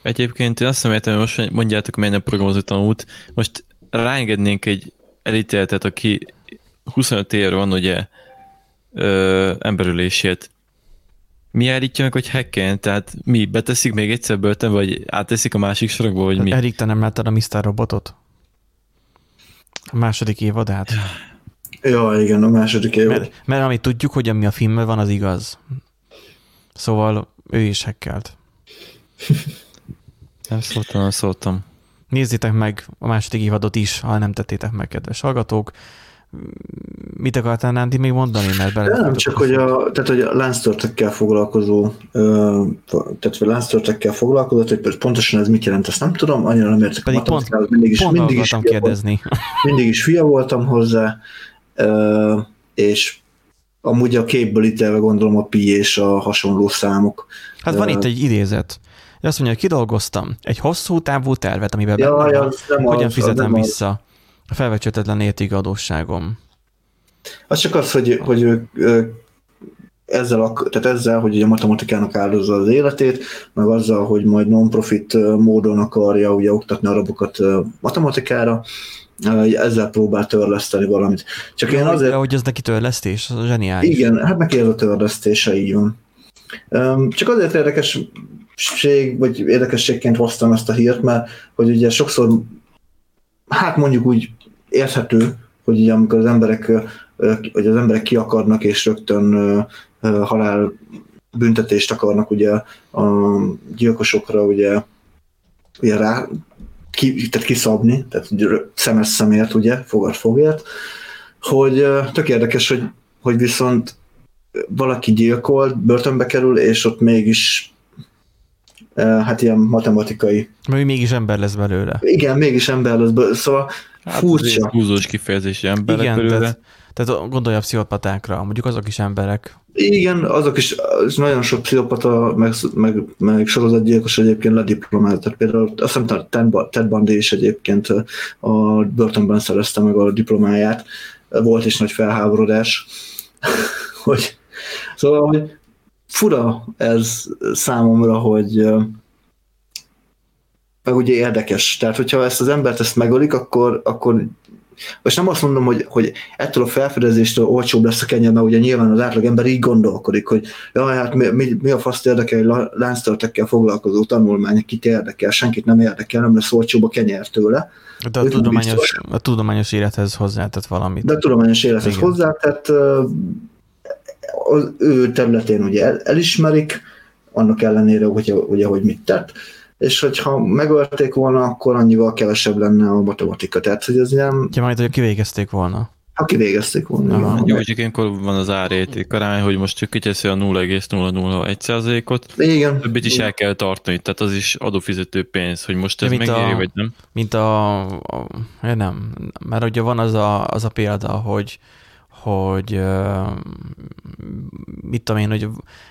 Egyébként én azt nem értem, hogy most mondjátok, hogy mennyire programozó tanult, most ráengednénk egy elítéltet, aki 25 év van ugye ö, emberülését. Mi állítja meg, hogy hacken? Tehát mi beteszik még egyszer börtön, vagy átteszik a másik sorokba, vagy mi? Erik, te nem láttad a Mr. Robotot? A második évadát? Ja, igen, a második év. Mert, mert amit tudjuk, hogy ami a filmben van, az igaz. Szóval ő is hekkelt. nem szóltam, nem szóltam. Nézzétek meg a második évadot is, ha nem tettétek meg, kedves hallgatók. Mit akartál Nándi még mondani? Mert bele nem, csak hogy a, tehát, hogy a lánctörtekkel foglalkozó, tehát hogy lánctörtekkel foglalkozott, hogy pontosan ez mit jelent, ezt nem tudom, annyira nem értek Pedig pont, mindig is, pont mindig is kérdezni. Volt, mindig is fia voltam hozzá, és amúgy a képből ítélve gondolom a pi és a hasonló számok. Hát van itt egy idézet. Azt mondja, hogy kidolgoztam egy hosszú távú tervet, amiben ja, benne van, ja, hogyan az, fizetem az vissza az. a felvecsötetlen értékadósságom. Az csak az, hogy, hogy ők, ők ezzel, a, tehát ezzel, hogy a matematikának áldozza az életét, meg azzal, hogy majd non-profit módon akarja ugye oktatni a rabokat matematikára, ezzel próbál törleszteni valamit. Csak én azért... hogy ez neki törlesztés, az zseniális. Igen, hát neki ez a törlesztése, így van. Csak azért érdekesség, vagy érdekességként hoztam ezt a hírt, mert hogy ugye sokszor, hát mondjuk úgy érthető, hogy ugye amikor az emberek, hogy az emberek ki akarnak, és rögtön halál büntetést akarnak ugye a gyilkosokra ugye, ugye rá ki, tehát kiszabni, tehát szemes szemért, ugye, fogad fogért, hogy tök érdekes, hogy, hogy viszont valaki gyilkolt, börtönbe kerül, és ott mégis hát ilyen matematikai. Mert mégis ember lesz belőle. Igen, mégis ember lesz belőle, szóval hát furcsa. Húzós kifejezési emberek Igen, belőle. Tehát, tehát gondolja a pszichopatákra, mondjuk azok is emberek. Igen, azok is, nagyon sok pszichopata, meg, meg, meg sorozatgyilkos egyébként lediplomált. Tehát például azt hiszem Ted Bundy is egyébként a börtönben szerezte meg a diplomáját. Volt is nagy felháborodás, hogy szóval, hogy fura ez számomra, hogy meg ugye érdekes. Tehát, hogyha ezt az embert ezt megölik, akkor, akkor most nem azt mondom, hogy, hogy ettől a felfedezéstől olcsóbb lesz a kenyér, mert ugye nyilván az átlag ember így gondolkodik, hogy jaj, hát mi, mi, mi a faszt érdekel, hogy lánctörtekkel foglalkozó tanulmány, kit érdekel, senkit nem érdekel, nem lesz olcsóbb a kenyér tőle. De a tudományos, a tudományos élethez hozzátett valamit. De a tudományos élethez Igen. hozzátett, az ő területén ugye elismerik, annak ellenére, hogy, ugye, hogy mit tett, és hogyha megölték volna, akkor annyival kevesebb lenne a matematika. Tehát, hogy ez nem... Ja, majd, hogy kivégezték volna. Aki végezték volna. Jó, hogy ilyenkor van az árérték arány, hogy most csak kiteszi a 0,001%-ot, Igen. többit is el kell tartani, tehát az is adófizető pénz, hogy most ez megéri, a, vagy nem? Mint a, a, nem, mert ugye van az a, az a példa, hogy hogy mit tudom én, hogy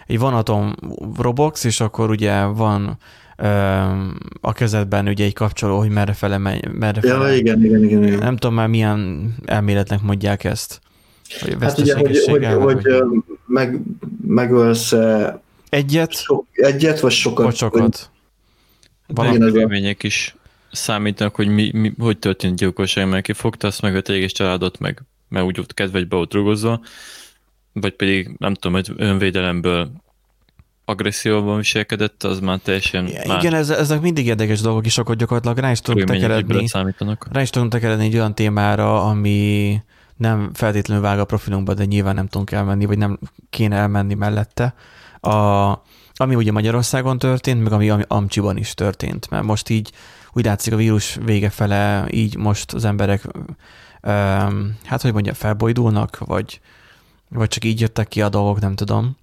egy vonaton Robox, és akkor ugye van a kezedben ugye egy kapcsoló, hogy merre fele megy, merre fele. Ja, igen, igen, igen, igen. Nem tudom már milyen elméletnek mondják ezt. Hogy hát ugye, hogy, hogy, hogy, hogy meg, megölsz egyet, so, egyet, vagy sokat. Vagy sokat. Valami vélemények is számítanak, hogy mi, mi, hogy történt gyilkosság, mert ki fogta azt meg a egész családot meg, mert úgy volt kedve, hogy be volt rugozva, vagy pedig nem tudom, hogy önvédelemből agresszióban viselkedett, az már teljesen Igen. Igen, ez, ezek mindig érdekes dolgok, is, akkor gyakorlatilag rá is tudunk tekeredni, rá is tudunk tekeredni egy olyan témára, ami nem feltétlenül vág a profilunkba, de nyilván nem tudunk elmenni, vagy nem kéne elmenni mellette. A, ami ugye Magyarországon történt, meg ami, ami Amcsiban is történt, mert most így úgy látszik a vírus vége fele, így most az emberek, hát hogy mondja, felbojdulnak, vagy, vagy csak így jöttek ki a dolgok, nem tudom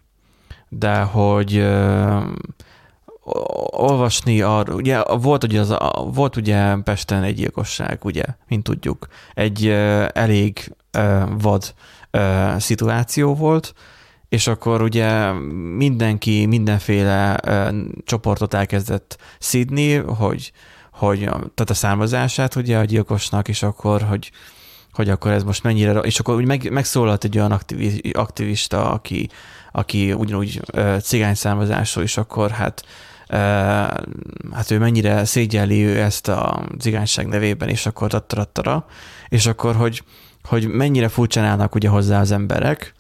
de hogy uh, olvasni arra, ugye volt ugye, az, volt ugye Pesten egy gyilkosság, ugye, mint tudjuk, egy uh, elég uh, vad uh, szituáció volt, és akkor ugye mindenki mindenféle uh, csoportot elkezdett szidni, hogy, hogy tehát a származását ugye a gyilkosnak, és akkor, hogy hogy akkor ez most mennyire, és akkor úgy meg, megszólalt egy olyan aktivista, aki, aki ugyanúgy cigány származású, és akkor hát hát ő mennyire szégyelli ő ezt a cigányság nevében, és akkor tattarattara, és akkor, hogy, hogy mennyire furcsán állnak ugye hozzá az emberek,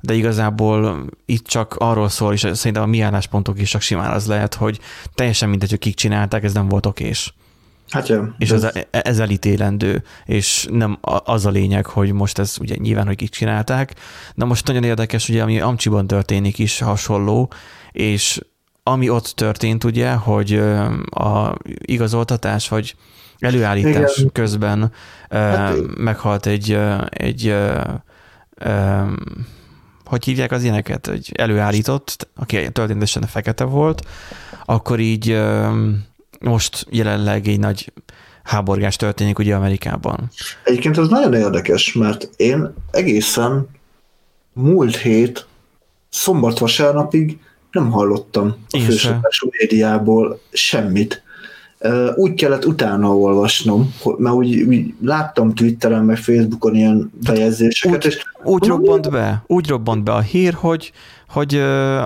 de igazából itt csak arról szól, és szerintem a mi álláspontok is csak simán az lehet, hogy teljesen mindegy, hogy kik csinálták, ez nem volt okés. Hát jó. És ez, ez elítélendő, és nem az a lényeg, hogy most ez ugye nyilván, hogy kik csinálták. Na most nagyon érdekes, ugye, ami Amcsiban történik is hasonló, és ami ott történt, ugye, hogy a igazoltatás, vagy előállítás Igen. közben hát, meghalt egy, egy hogy hívják az ilyeneket, hogy előállított, aki történetesen fekete volt, akkor így most jelenleg egy nagy háborgás történik ugye Amerikában. Egyébként ez nagyon érdekes, mert én egészen múlt hét szombat-vasárnapig nem hallottam a fősokású médiából semmit. Úgy kellett utána olvasnom, mert úgy, úgy láttam Twitteren, meg Facebookon ilyen bejegyzéseket. Úgy, és úgy robbant be, úgy robbant be a hír, hogy hogy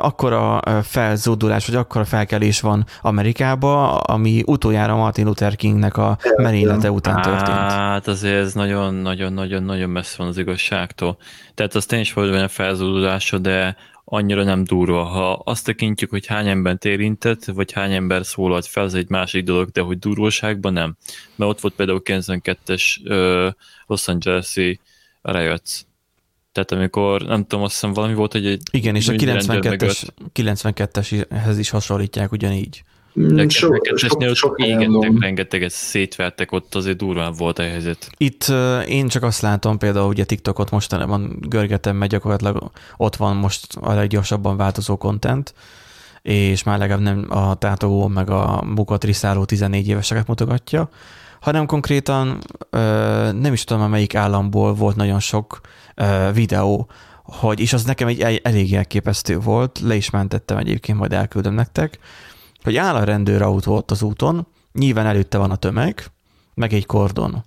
akkora felzódulás, vagy akkora felkelés van Amerikába, ami utoljára Martin Luther Kingnek a merénylete után történt. Hát azért ez nagyon-nagyon-nagyon-nagyon messze van az igazságtól. Tehát az tényleg volt benne felzódulása, de annyira nem durva. Ha azt tekintjük, hogy hány embert érintett, vagy hány ember szólalt fel, az egy másik dolog, de hogy durvóságban nem. Mert ott volt például 92-es uh, Los Angeles-i Riots, tehát amikor, nem tudom, azt hiszem valami volt, hogy egy... Igen, és a 92-es, 92-eshez is hasonlítják ugyanígy. A 92-esnél so, so, égettek, rengeteget szétvertek, ott azért durván volt a helyzet. Itt uh, én csak azt látom, például ugye TikTokot mostanában görgetem, mert gyakorlatilag ott van most a leggyorsabban változó content, és már legalább nem a tátogó meg a mukat riszáló 14 éveseket mutogatja, hanem konkrétan nem is tudom, melyik államból volt nagyon sok videó, hogy, és az nekem egy elég elképesztő volt, le is mentettem egyébként, majd elküldöm nektek, hogy áll a rendőrautó ott az úton, nyilván előtte van a tömeg, meg egy kordon.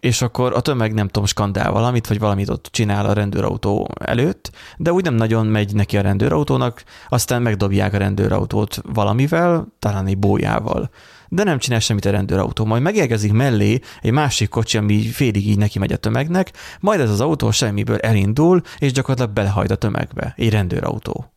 És akkor a tömeg nem tudom, skandál valamit, vagy valamit ott csinál a rendőrautó előtt, de úgy nem nagyon megy neki a rendőrautónak, aztán megdobják a rendőrautót valamivel, talán egy bójával de nem csinál semmit a rendőrautó. Majd megérkezik mellé egy másik kocsi, ami félig így neki megy a tömegnek, majd ez az autó semmiből elindul, és gyakorlatilag belehajt a tömegbe, egy rendőrautó.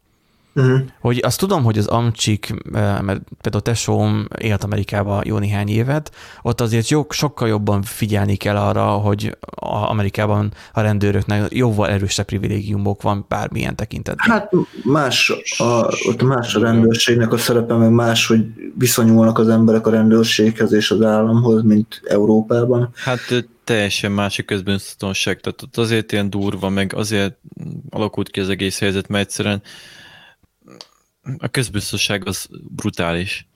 Uh-huh. Hogy azt tudom, hogy az Amcsik, mert például tesóm élt Amerikában jó néhány évet, ott azért jó, sokkal jobban figyelni kell arra, hogy a Amerikában a rendőröknek jóval erősebb privilégiumok van bármilyen tekintetben. Hát más a, ott más a rendőrségnek a szerepe, meg más, hogy viszonyulnak az emberek a rendőrséghez és az államhoz, mint Európában. Hát teljesen másik közbiztonság, tehát ott azért ilyen durva, meg azért alakult ki az egész helyzet, mert egyszerűen a közbiztonság az brutális.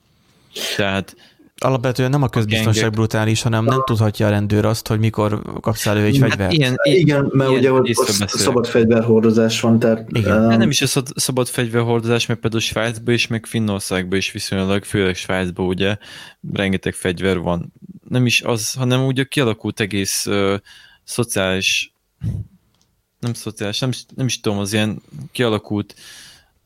Tehát Alapvetően nem a közbiztonság gengek. brutális, hanem nem tudhatja a rendőr azt, hogy mikor kapsz elő egy hát fegyvert. Ilyen, Igen, mert ilyen ugye ott, ott szabad fegyverhordozás van, tehát... Igen. Um... Nem is a szabad fegyverhordozás, mert például Svájcban is, meg Finnországban is viszonylag, főleg Svájcban ugye rengeteg fegyver van. Nem is az, hanem ugye kialakult egész uh, szociális nem szociális, nem, nem is tudom, az ilyen kialakult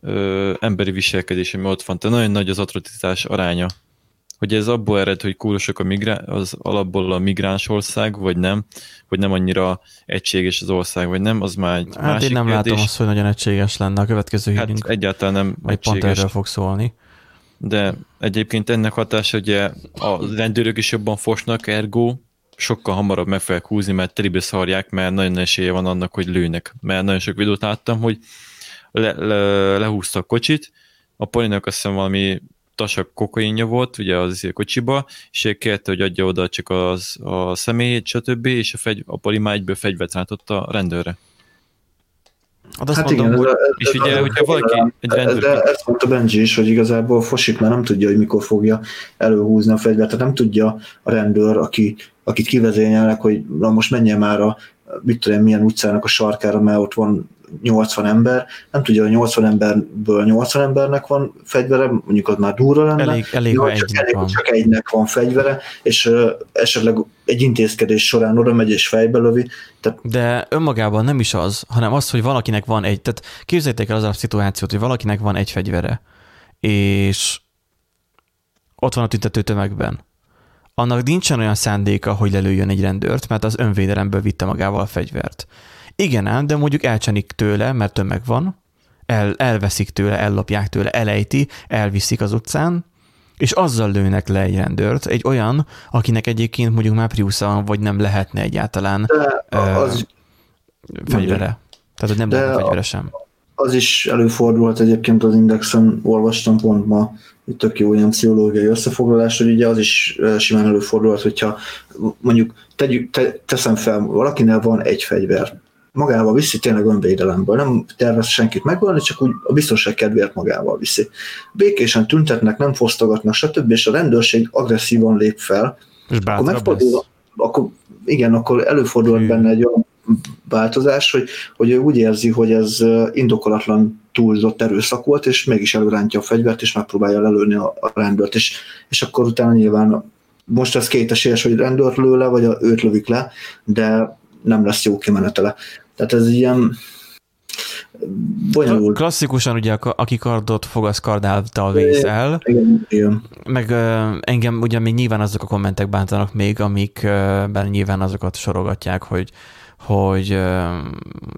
ö, emberi viselkedés, ami ott van. Tehát nagyon nagy az atrocitás aránya. Hogy ez abból ered, hogy kúrosok a migrá- az alapból a migráns ország, vagy nem, vagy nem annyira egységes az ország, vagy nem, az már egy hát másik én nem kérdés. látom azt, hogy nagyon egységes lenne a következő hát hírünk. egyáltalán nem Vagy pont erről fog szólni. De egyébként ennek hatása, ugye a rendőrök is jobban fosnak, ergo sokkal hamarabb meg fogják húzni, mert telibe szarják, mert nagyon esélye van annak, hogy lőnek. Mert nagyon sok videót láttam, hogy le, le, lehúzta a kocsit, a Polinak azt hiszem valami tasak kokainja volt, ugye az a kocsiba, és kérte, hogy adja oda csak az, a személyét, stb., és a, fegy, a Poli már egyből fegyvert rátott a rendőrre. Hát, hát mondom, igen, hogy, ez és ugye, ez hogyha valaki egy rendőr... De ezt mondta Benji is, hogy igazából Fosik már nem tudja, hogy mikor fogja előhúzni a fegyvert, tehát nem tudja a rendőr, aki, akit kivezényelnek, hogy na most menjen már a mit tudom, milyen utcának a sarkára, mert ott van 80 ember, nem tudja, hogy 80 emberből 80 embernek van fegyvere, mondjuk az már durva lenne, elég, elég, Jó, csak, elég van. csak egynek van fegyvere, és uh, esetleg egy intézkedés során oda megy és fejbe lövi. Tehát... De önmagában nem is az, hanem az, hogy valakinek van egy, tehát képzeljétek el az a szituációt, hogy valakinek van egy fegyvere, és ott van a tüntető tömegben. Annak nincsen olyan szándéka, hogy lelőjön egy rendőrt, mert az önvédelemből vitte magával a fegyvert. Igen ám, de mondjuk elcsenik tőle, mert tömeg van, el, elveszik tőle, ellopják tőle, elejti, elviszik az utcán, és azzal lőnek le egy rendőrt, egy olyan, akinek egyébként mondjuk már Priusza vagy nem lehetne egyáltalán de az, fegyvere. Tehát, hogy nem lehet fegyvere sem. Az is előfordulhat egyébként az Indexen, olvastam pont ma, egy tök jó ilyen pszichológiai összefoglalás, hogy ugye az is simán előfordulhat, hogyha mondjuk tegyük, te, teszem fel, valakinél van egy fegyver, magával viszi tényleg önvédelemből, nem tervez senkit megölni, csak úgy a biztonság kedvéért magával viszi. Békésen tüntetnek, nem fosztogatnak, stb. és a rendőrség agresszívan lép fel, és akkor megfordul, akkor igen, akkor előfordul benne egy olyan változás, hogy, hogy ő úgy érzi, hogy ez indokolatlan túlzott erőszak volt, és mégis előrántja a fegyvert, és megpróbálja lelőni a, a rendőrt, és, és akkor utána nyilván most ez kétesélyes, hogy rendőrt lő le, vagy a, őt lövik le, de nem lesz jó kimenetele. Tehát ez ilyen bonyolult. Klasszikusan ugye, aki kardot fog, az kardáltal vészel. Igen, igen. Meg engem ugye még nyilván azok a kommentek bántanak még, amikben nyilván azokat sorogatják, hogy hogy,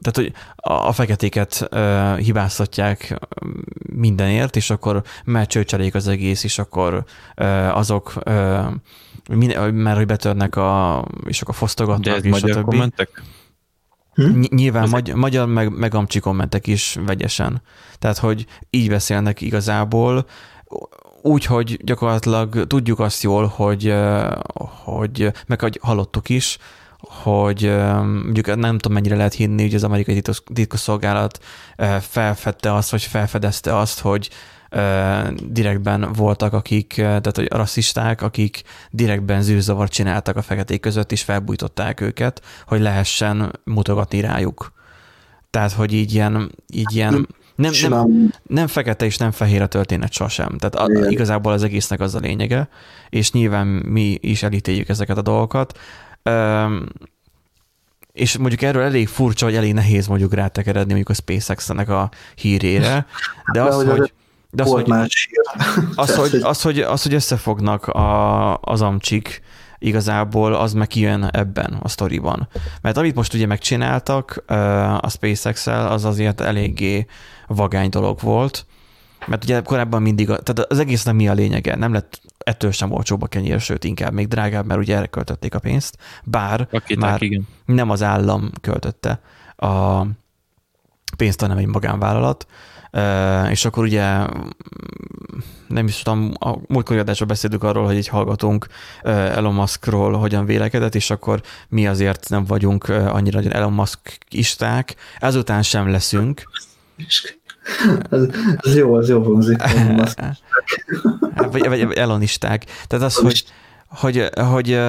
tehát, hogy a feketéket hibáztatják mindenért, és akkor mert az egész, és akkor azok mert hogy betörnek a, és akkor fosztogatnak, De ez és magyar kommentek? Hm? Nyilván Ezek... magyar, magyar meg, meg amcsi kommentek is vegyesen. Tehát, hogy így beszélnek igazából, úgy, hogy gyakorlatilag tudjuk azt jól, hogy, hogy meg hogy hallottuk is, hogy mondjuk nem tudom mennyire lehet hinni, hogy az amerikai titkosszolgálat felfedte azt, vagy felfedezte azt, hogy direktben voltak, akik, tehát hogy rasszisták, akik direktben zűrzavart csináltak a feketék között, és felbújtották őket, hogy lehessen mutogatni rájuk. Tehát, hogy így ilyen, így ilyen nem, nem, nem fekete és nem fehér a történet sosem. Tehát a, igazából az egésznek az a lényege, és nyilván mi is elítéljük ezeket a dolgokat. és mondjuk erről elég furcsa, vagy elég nehéz mondjuk rátekeredni mondjuk a SpaceX-nek a hírére, de az, hogy, de az, hogy, más az, hogy, az, hogy, az, hogy összefognak a, az amcsik, igazából az meg kijön ebben a sztoriban. Mert amit most ugye megcsináltak a SpaceX-el, az azért eléggé vagány dolog volt, Mert ugye korábban mindig, tehát az egésznek mi a lényege? Nem lett ettől sem olcsóbb a kenyér, sőt inkább még drágább, mert ugye erre költötték a pénzt, bár Rakéták, már igen. nem az állam költötte a pénzt, hanem egy magánvállalat, és akkor ugye nem is tudom, a múltkori adásban beszéltük arról, hogy egy hallgatónk Elon Muskról hogyan vélekedett, és akkor mi azért nem vagyunk annyira Elon Musk isták, ezután sem leszünk. Ez, ez jó, az jó hangzik. vagy, vagy elonisták. Tehát az, hogy, hogy, hogy,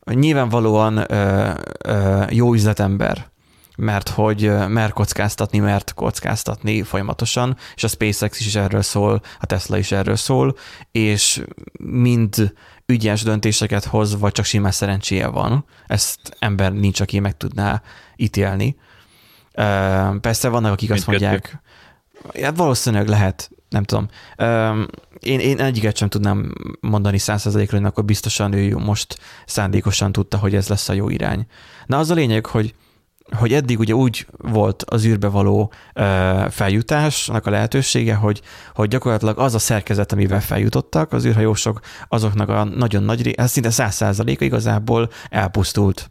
hogy nyilvánvalóan jó üzletember, mert hogy mer kockáztatni, mert kockáztatni folyamatosan, és a SpaceX is erről szól, a Tesla is erről szól, és mind ügyes döntéseket hoz, vagy csak simán szerencséje van. Ezt ember nincs, aki meg tudná ítélni. Persze vannak, akik azt mondják, hát valószínűleg lehet, nem tudom. Én, én egyiket sem tudnám mondani százszerzalékra, hogy akkor biztosan ő most szándékosan tudta, hogy ez lesz a jó irány. Na az a lényeg, hogy hogy eddig ugye úgy volt az űrbe való feljutásnak a lehetősége, hogy, hogy gyakorlatilag az a szerkezet, amivel feljutottak, az űrhajósok, azoknak a nagyon nagy, ez szinte száz százaléka igazából elpusztult.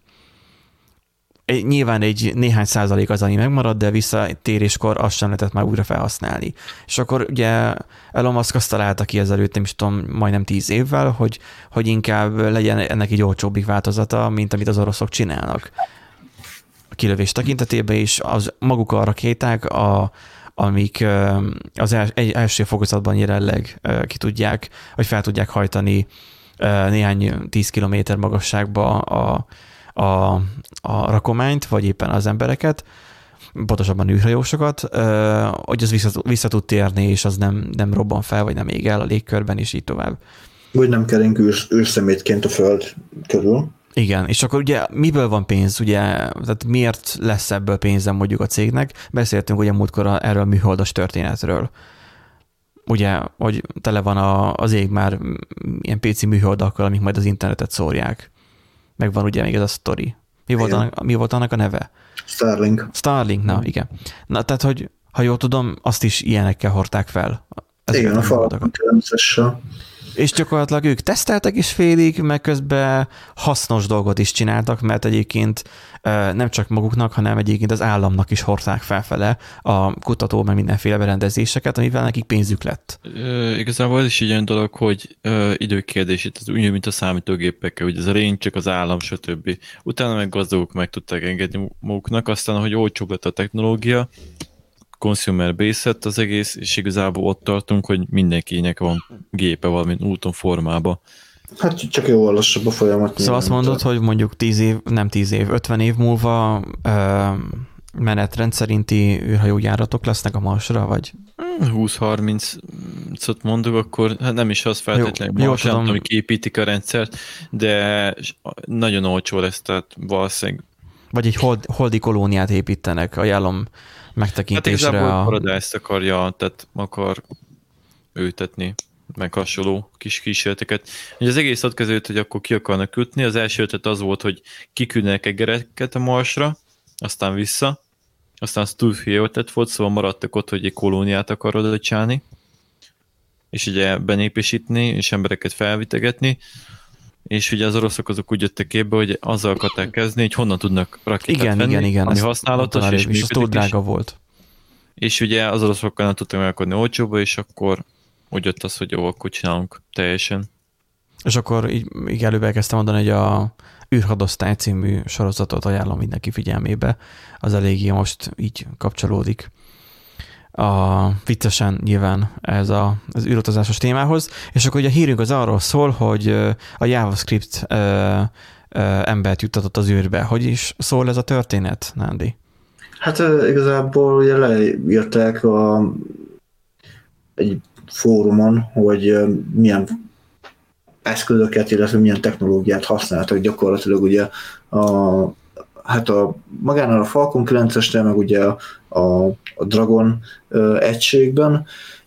Nyilván egy néhány százalék az, ami megmarad, de visszatéréskor azt sem lehetett már újra felhasználni. És akkor ugye Elon Musk azt találta ki ezelőtt, nem is tudom, majdnem tíz évvel, hogy, hogy inkább legyen ennek egy olcsóbbik változata, mint amit az oroszok csinálnak kilövés tekintetében is, az maguk a rakéták, a, amik az első fokozatban jelenleg ki tudják, vagy fel tudják hajtani néhány tíz kilométer magasságba a, a, a rakományt, vagy éppen az embereket, pontosabban űrhajósokat, hogy az vissza, vissza tud térni, és az nem, nem robban fel, vagy nem ég el a légkörben, és így tovább. Vagy nem kerünk űrszemétként a föld körül. Igen, és akkor ugye miből van pénz, ugye, tehát miért lesz ebből pénzem mondjuk a cégnek? Beszéltünk ugye múltkor erről a műholdas történetről. Ugye, hogy tele van a, az ég már ilyen PC műholdakkal, amik majd az internetet szórják. Megvan ugye még ez a sztori. Mi volt, annak, mi volt annak a neve? Starlink. Starlink, na igen. Na tehát, hogy ha jól tudom, azt is ilyenekkel hordták fel. Igen, a falakon és gyakorlatilag ők teszteltek is félig, meg közben hasznos dolgot is csináltak, mert egyébként nem csak maguknak, hanem egyébként az államnak is hordták felfele a kutató, meg mindenféle berendezéseket, amivel nekik pénzük lett. E, igazából ez is egy olyan dolog, hogy e, időkérdés, itt az úgy, mint a számítógépekkel, hogy ez a rény csak az állam, stb. Utána meg gazdagok meg tudták engedni maguknak, aztán, hogy olcsóbb lett a technológia, consumer base az egész, és igazából ott tartunk, hogy mindenkinek van gépe valamint úton, formába. Hát csak jó lassabb a folyamat. Szóval azt mondod, hogy mondjuk 10 év, nem 10 év, 50 év múlva ö, menetrend szerinti űrhajójáratok lesznek a Marsra, vagy? 20-30 szot mondok, akkor hát nem is az feltétlenül jó, Mars, jó, nem tudom, hogy képítik a rendszert, de nagyon olcsó lesz, tehát valószínűleg vagy egy hold, holdi kolóniát építenek, ajánlom megtekintésre. Hát igazából a... Paradise akarja, tehát akar ültetni meg hasonló kis kísérleteket. Ugye az egész ott kezdődött, hogy akkor ki akarnak ütni. Az első ötlet az volt, hogy kiküldnek egereket a Marsra, aztán vissza. Aztán az túl ötlet volt, szóval maradtak ott, hogy egy kolóniát akar oda csinálni, és ugye benépesíteni, és embereket felvitegetni és ugye az oroszok azok úgy jöttek képbe, hogy azzal akarták kezdeni, hogy honnan tudnak rakétát igen, venni, igen, igen, ami használatos, és, és az túl drága is. volt. És ugye az oroszokkal nem tudtak megalkodni olcsóba, és akkor úgy jött az, hogy jó, akkor csinálunk teljesen. És akkor így, így előbb elkezdtem mondani, hogy a űrhadosztály című sorozatot ajánlom mindenki figyelmébe. Az eléggé most így kapcsolódik a viccesen nyilván ez a, az űrutazásos témához, és akkor ugye a hírünk az arról szól, hogy a JavaScript ö, ö, embert juttatott az űrbe. Hogy is szól ez a történet, Nándi? Hát igazából ugye leírták a, egy fórumon, hogy milyen eszközöket, illetve milyen technológiát használtak gyakorlatilag ugye a hát a, magánál a Falcon 9-esnél, meg ugye a, a, a Dragon ö, egységben,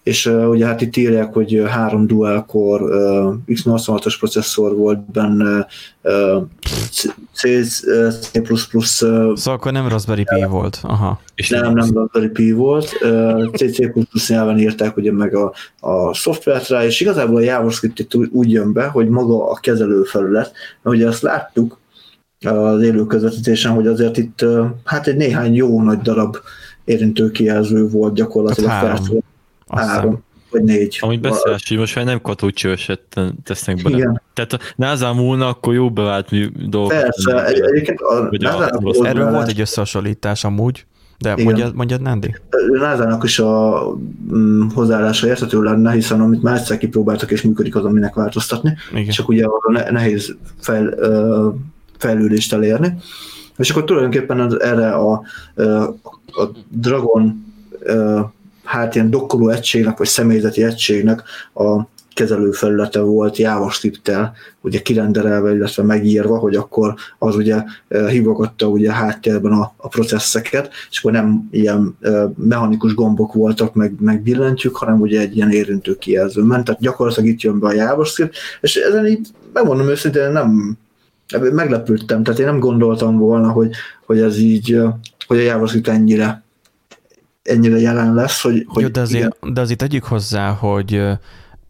és uh, ugye hát itt írják, hogy három dual core uh, x86-os processzor volt benne, uh, C, C++. Szóval akkor nem Raspberry Pi volt. Aha. És nem, nem Raspberry Pi volt. C, C++ nyelven írták ugye meg a, a szoftvert rá, és igazából a JavaScript itt úgy jön be, hogy maga a kezelőfelület, mert ugye azt láttuk az élő közvetítésen, hogy azért itt hát egy néhány jó nagy darab érintőkijelző volt gyakorlatilag hát három. három vagy négy. Amúgy beszélés, hogy most már nem katócsőset tesznek bele. Igen. Tehát a NASA múlna, akkor jó bevált dolgok. Persze, egy, egyébként a, a Erről volt egy összehasonlítás amúgy, de Igen. mondjad, mondjad Nandi. Názának is a mm, hozzáállása érthető lenne, hiszen amit már egyszer kipróbáltak és működik, az, aminek változtatni. Igen. Csak ugye arra nehéz fel, fejlődést elérni. És akkor tulajdonképpen erre a, a Dragon hát ilyen dokkoló egységnek, vagy személyzeti egységnek a kezelőfelülete volt JavaScript-tel ugye kirenderelve, illetve megírva, hogy akkor az ugye hívogatta ugye háttérben a, a processzeket, és akkor nem ilyen mechanikus gombok voltak, meg, meg billentyűk, hanem ugye egy ilyen érintő kijelző ment, tehát gyakorlatilag itt jön be a JavaScript, és ezen így megmondom őszintén, nem meglepődtem, tehát én nem gondoltam volna, hogy, hogy ez így, hogy a JavaScript ennyire ennyire jelen lesz, hogy... hogy Jó, de azért, igen. de azért tegyük hozzá, hogy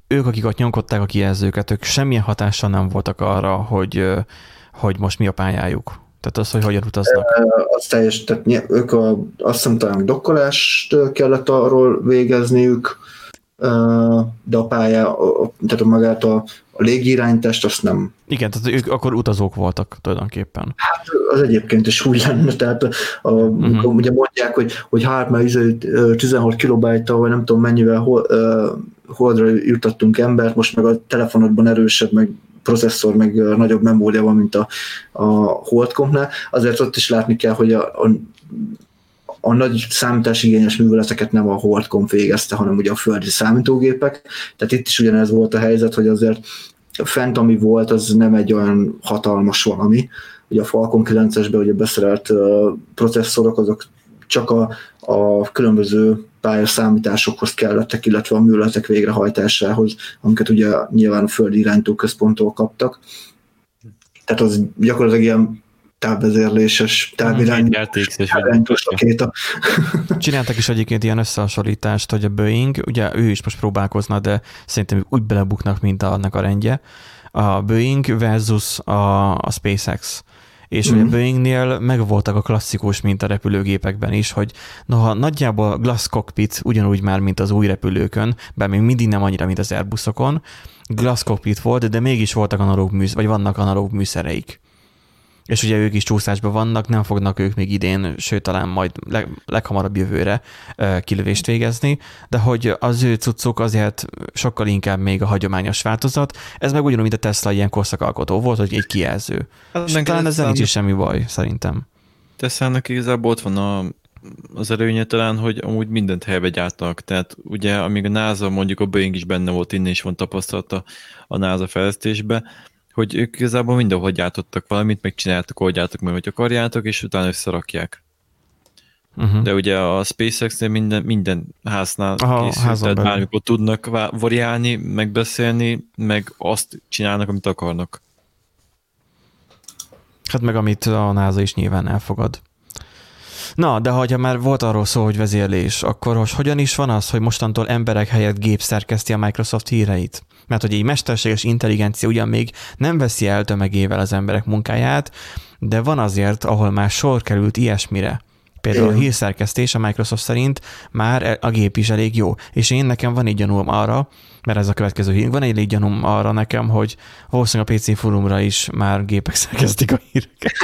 ők, akik ott nyomkodták a kijelzőket, ők semmilyen hatással nem voltak arra, hogy, hogy most mi a pályájuk. Tehát az, hogy hogyan utaznak. Az teljes, tehát ők a, azt hiszem talán dokkolást kellett arról végezniük, de a pálya, tehát magát a, a légirányítást azt nem. Igen, tehát ők akkor utazók voltak tulajdonképpen. Hát az egyébként is úgy lenne, tehát a, uh-huh. ugye mondják, hogy, hogy hát már 16 kilobájta, vagy nem tudom mennyivel hol, uh, holdra jutottunk embert, most meg a telefonodban erősebb, meg processzor, meg nagyobb memória van, mint a, a holdkompnál, azért ott is látni kell, hogy a, a a nagy számításigényes műveleteket nem a Holdcom végezte, hanem ugye a földi számítógépek. Tehát itt is ugyanez volt a helyzet, hogy azért fent, ami volt, az nem egy olyan hatalmas valami. Ugye a Falcon 9-esben ugye beszerelt processzorok, azok csak a, a különböző pályaszámításokhoz kellettek, illetve a műveletek végrehajtásához, amiket ugye nyilván a földi iránytó központtól kaptak. Tehát az gyakorlatilag ilyen távvezérléses, távirányítós rakéta. Csináltak is egyébként ilyen összehasonlítást, hogy a Boeing, ugye ő is most próbálkozna, de szerintem úgy belebuknak, mint annak a rendje. A Boeing versus a, a SpaceX. És mm-hmm. ugye a Boeingnél megvoltak a klasszikus, mint a repülőgépekben is, hogy noha nagyjából a Glass Cockpit ugyanúgy már, mint az új repülőkön, bár még mindig nem annyira, mint az Airbusokon, Glass Cockpit volt, de mégis voltak analóg műsz, vagy vannak analóg műszereik és ugye ők is csúszásban vannak, nem fognak ők még idén, sőt talán majd leg, leghamarabb jövőre kilövést végezni, de hogy az ő cuccok azért sokkal inkább még a hagyományos változat, ez meg ugyanúgy, mint a Tesla ilyen korszakalkotó volt, hogy egy kijelző. Hát, és talán ezzel nincs is semmi baj, szerintem. Tesla-nak igazából ott van a, az előnye talán, hogy amúgy mindent helybe gyártanak, tehát ugye amíg a NASA, mondjuk a Boeing is benne volt, innen is van tapasztalata a NASA fejlesztésbe, hogy ők igazából mindenhol gyártottak valamit, megcsináltak, hogy gyártok meg, hogy akarjátok, és utána összerakják. Uh-huh. De ugye a SpaceX-nél minden, minden háznál Aha, készült, tehát bármikor tudnak variálni, megbeszélni, meg azt csinálnak, amit akarnak. Hát meg amit a NASA is nyilván elfogad. Na, de ha már volt arról szó, hogy vezérlés, akkor most hogyan is van az, hogy mostantól emberek helyett gép szerkeszti a Microsoft híreit? Mert hogy egy mesterséges intelligencia ugyan még nem veszi el tömegével az emberek munkáját, de van azért, ahol már sor került ilyesmire. Például a hírszerkesztés a Microsoft szerint már a gép is elég jó. És én nekem van egy gyanúm arra, mert ez a következő hír, van egy gyanúm arra nekem, hogy valószínűleg a PC forumra is már gépek szerkesztik a híreket.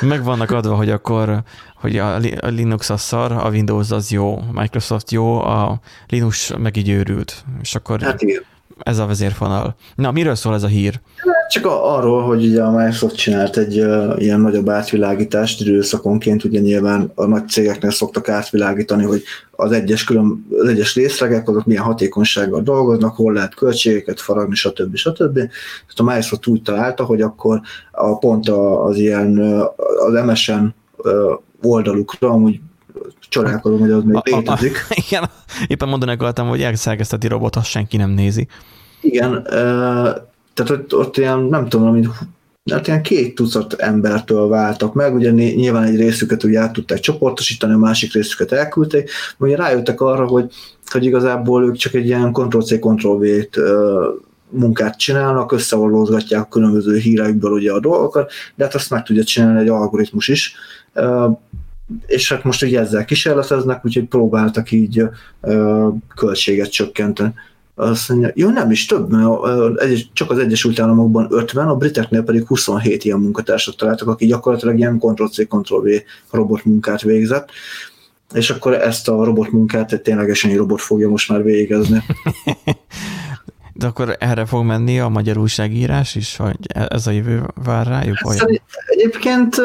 Meg vannak adva, hogy akkor, hogy a Linux az szar, a Windows az jó, a Microsoft jó, a Linux meg így őrült. És akkor hát igen. Ez a vezérfonal. Na, miről szól ez a hír? Csak arról, hogy ugye a Microsoft csinált egy uh, ilyen nagyobb átvilágítást időszakonként, ugye nyilván a nagy cégeknél szoktak átvilágítani, hogy az egyes, külön, az egyes részlegek, azok milyen hatékonysággal dolgoznak, hol lehet költségeket faragni, stb. stb. Tehát a Microsoft úgy találta, hogy akkor a pont az ilyen, az MSN oldalukra amúgy csodálkozom, hogy az még létezik. Igen, éppen mondani akartam, hogy elszerkeszteti robot, azt senki nem nézi. Igen, tehát ott, ott ilyen, nem tudom, mint hát ilyen két tucat embertől váltak meg, ugye nyilván egy részüket ugye át tudták csoportosítani, a másik részüket elküldték, ugye rájöttek arra, hogy, hogy igazából ők csak egy ilyen Ctrl-C, Ctrl-V-t munkát csinálnak, összeollózgatják a különböző híreikből ugye a dolgokat, de hát azt meg tudja csinálni egy algoritmus is, és hát most ugye ezzel kísérleteznek, úgyhogy próbáltak így költséget csökkenteni. Azt mondja, jó, nem is több, mert csak az Egyesült Államokban 50, a briteknél pedig 27 ilyen munkatársat találtak, aki gyakorlatilag ilyen Ctrl-C, Ctrl-V robotmunkát végzett, és akkor ezt a robotmunkát egy ténylegesen egy robot fogja most már végezni. De akkor erre fog menni a magyar újságírás is, hogy ez a jövő vár rájuk? Olyan? Egyébként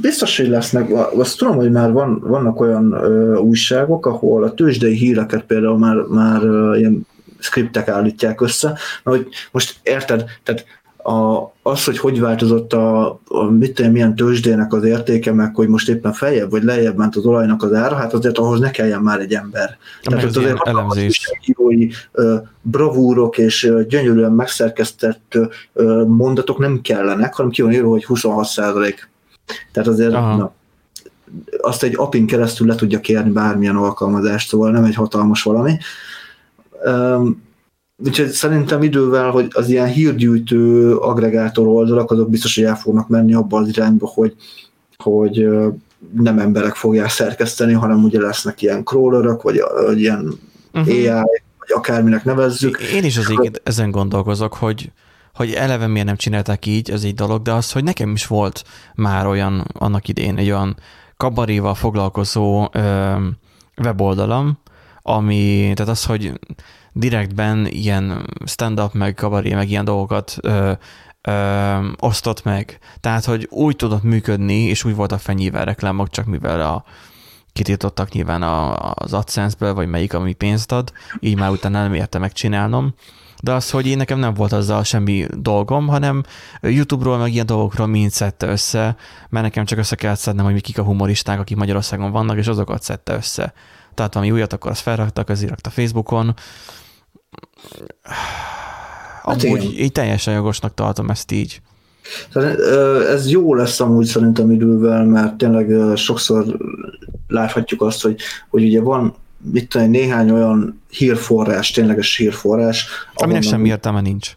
biztos, hogy lesznek, azt tudom, hogy már van, vannak olyan újságok, ahol a tőzsdei híreket például már, már ilyen skriptek állítják össze, hogy most érted, tehát a, az, hogy hogy változott a, a mit tudom, milyen tőzsdének az értéke, meg hogy most éppen feljebb vagy lejjebb ment az olajnak az ára, hát azért ahhoz ne kelljen már egy ember. Ja, Tehát azért elemzés. Írói, bravúrok és gyönyörűen megszerkesztett mondatok nem kellenek, hanem ki van írva, hogy 26 százalék. Tehát azért na, azt egy apin keresztül le tudja kérni bármilyen alkalmazást, szóval nem egy hatalmas valami. Úgyhogy szerintem idővel, hogy az ilyen hírgyűjtő agregátor oldalak, azok biztos, hogy el fognak menni abba az irányba, hogy, hogy nem emberek fogják szerkeszteni, hanem ugye lesznek ilyen crawlerök, vagy, vagy ilyen uh-huh. AI, vagy akárminek nevezzük. Én is az így ezen gondolkozok, hogy, hogy eleve miért nem csinálták így, ez egy dolog, de az, hogy nekem is volt már olyan annak idén egy olyan kabaréval foglalkozó ö, weboldalam, ami, tehát az, hogy direktben ilyen stand-up, meg kabaré, meg ilyen dolgokat ö, ö, osztott meg. Tehát, hogy úgy tudott működni, és úgy voltak fenyível reklámok, csak mivel a kitiltottak nyilván a, az AdSense-ből, vagy melyik, ami pénzt ad, így már utána nem érte megcsinálnom. De az, hogy én nekem nem volt azzal semmi dolgom, hanem YouTube-ról, meg ilyen dolgokról mind szedte össze, mert nekem csak össze kellett szednem, hogy kik a humoristák, akik Magyarországon vannak, és azokat szedte össze. Tehát valami újat, akkor azt felraktak, az a Facebookon, Hát amúgy igen. így teljesen jogosnak tartom ezt így. Ez jó lesz amúgy szerintem idővel, mert tényleg sokszor láthatjuk azt, hogy, hogy ugye van tudom, néhány olyan hírforrás, tényleges hírforrás. Aminek semmi értelme nincs.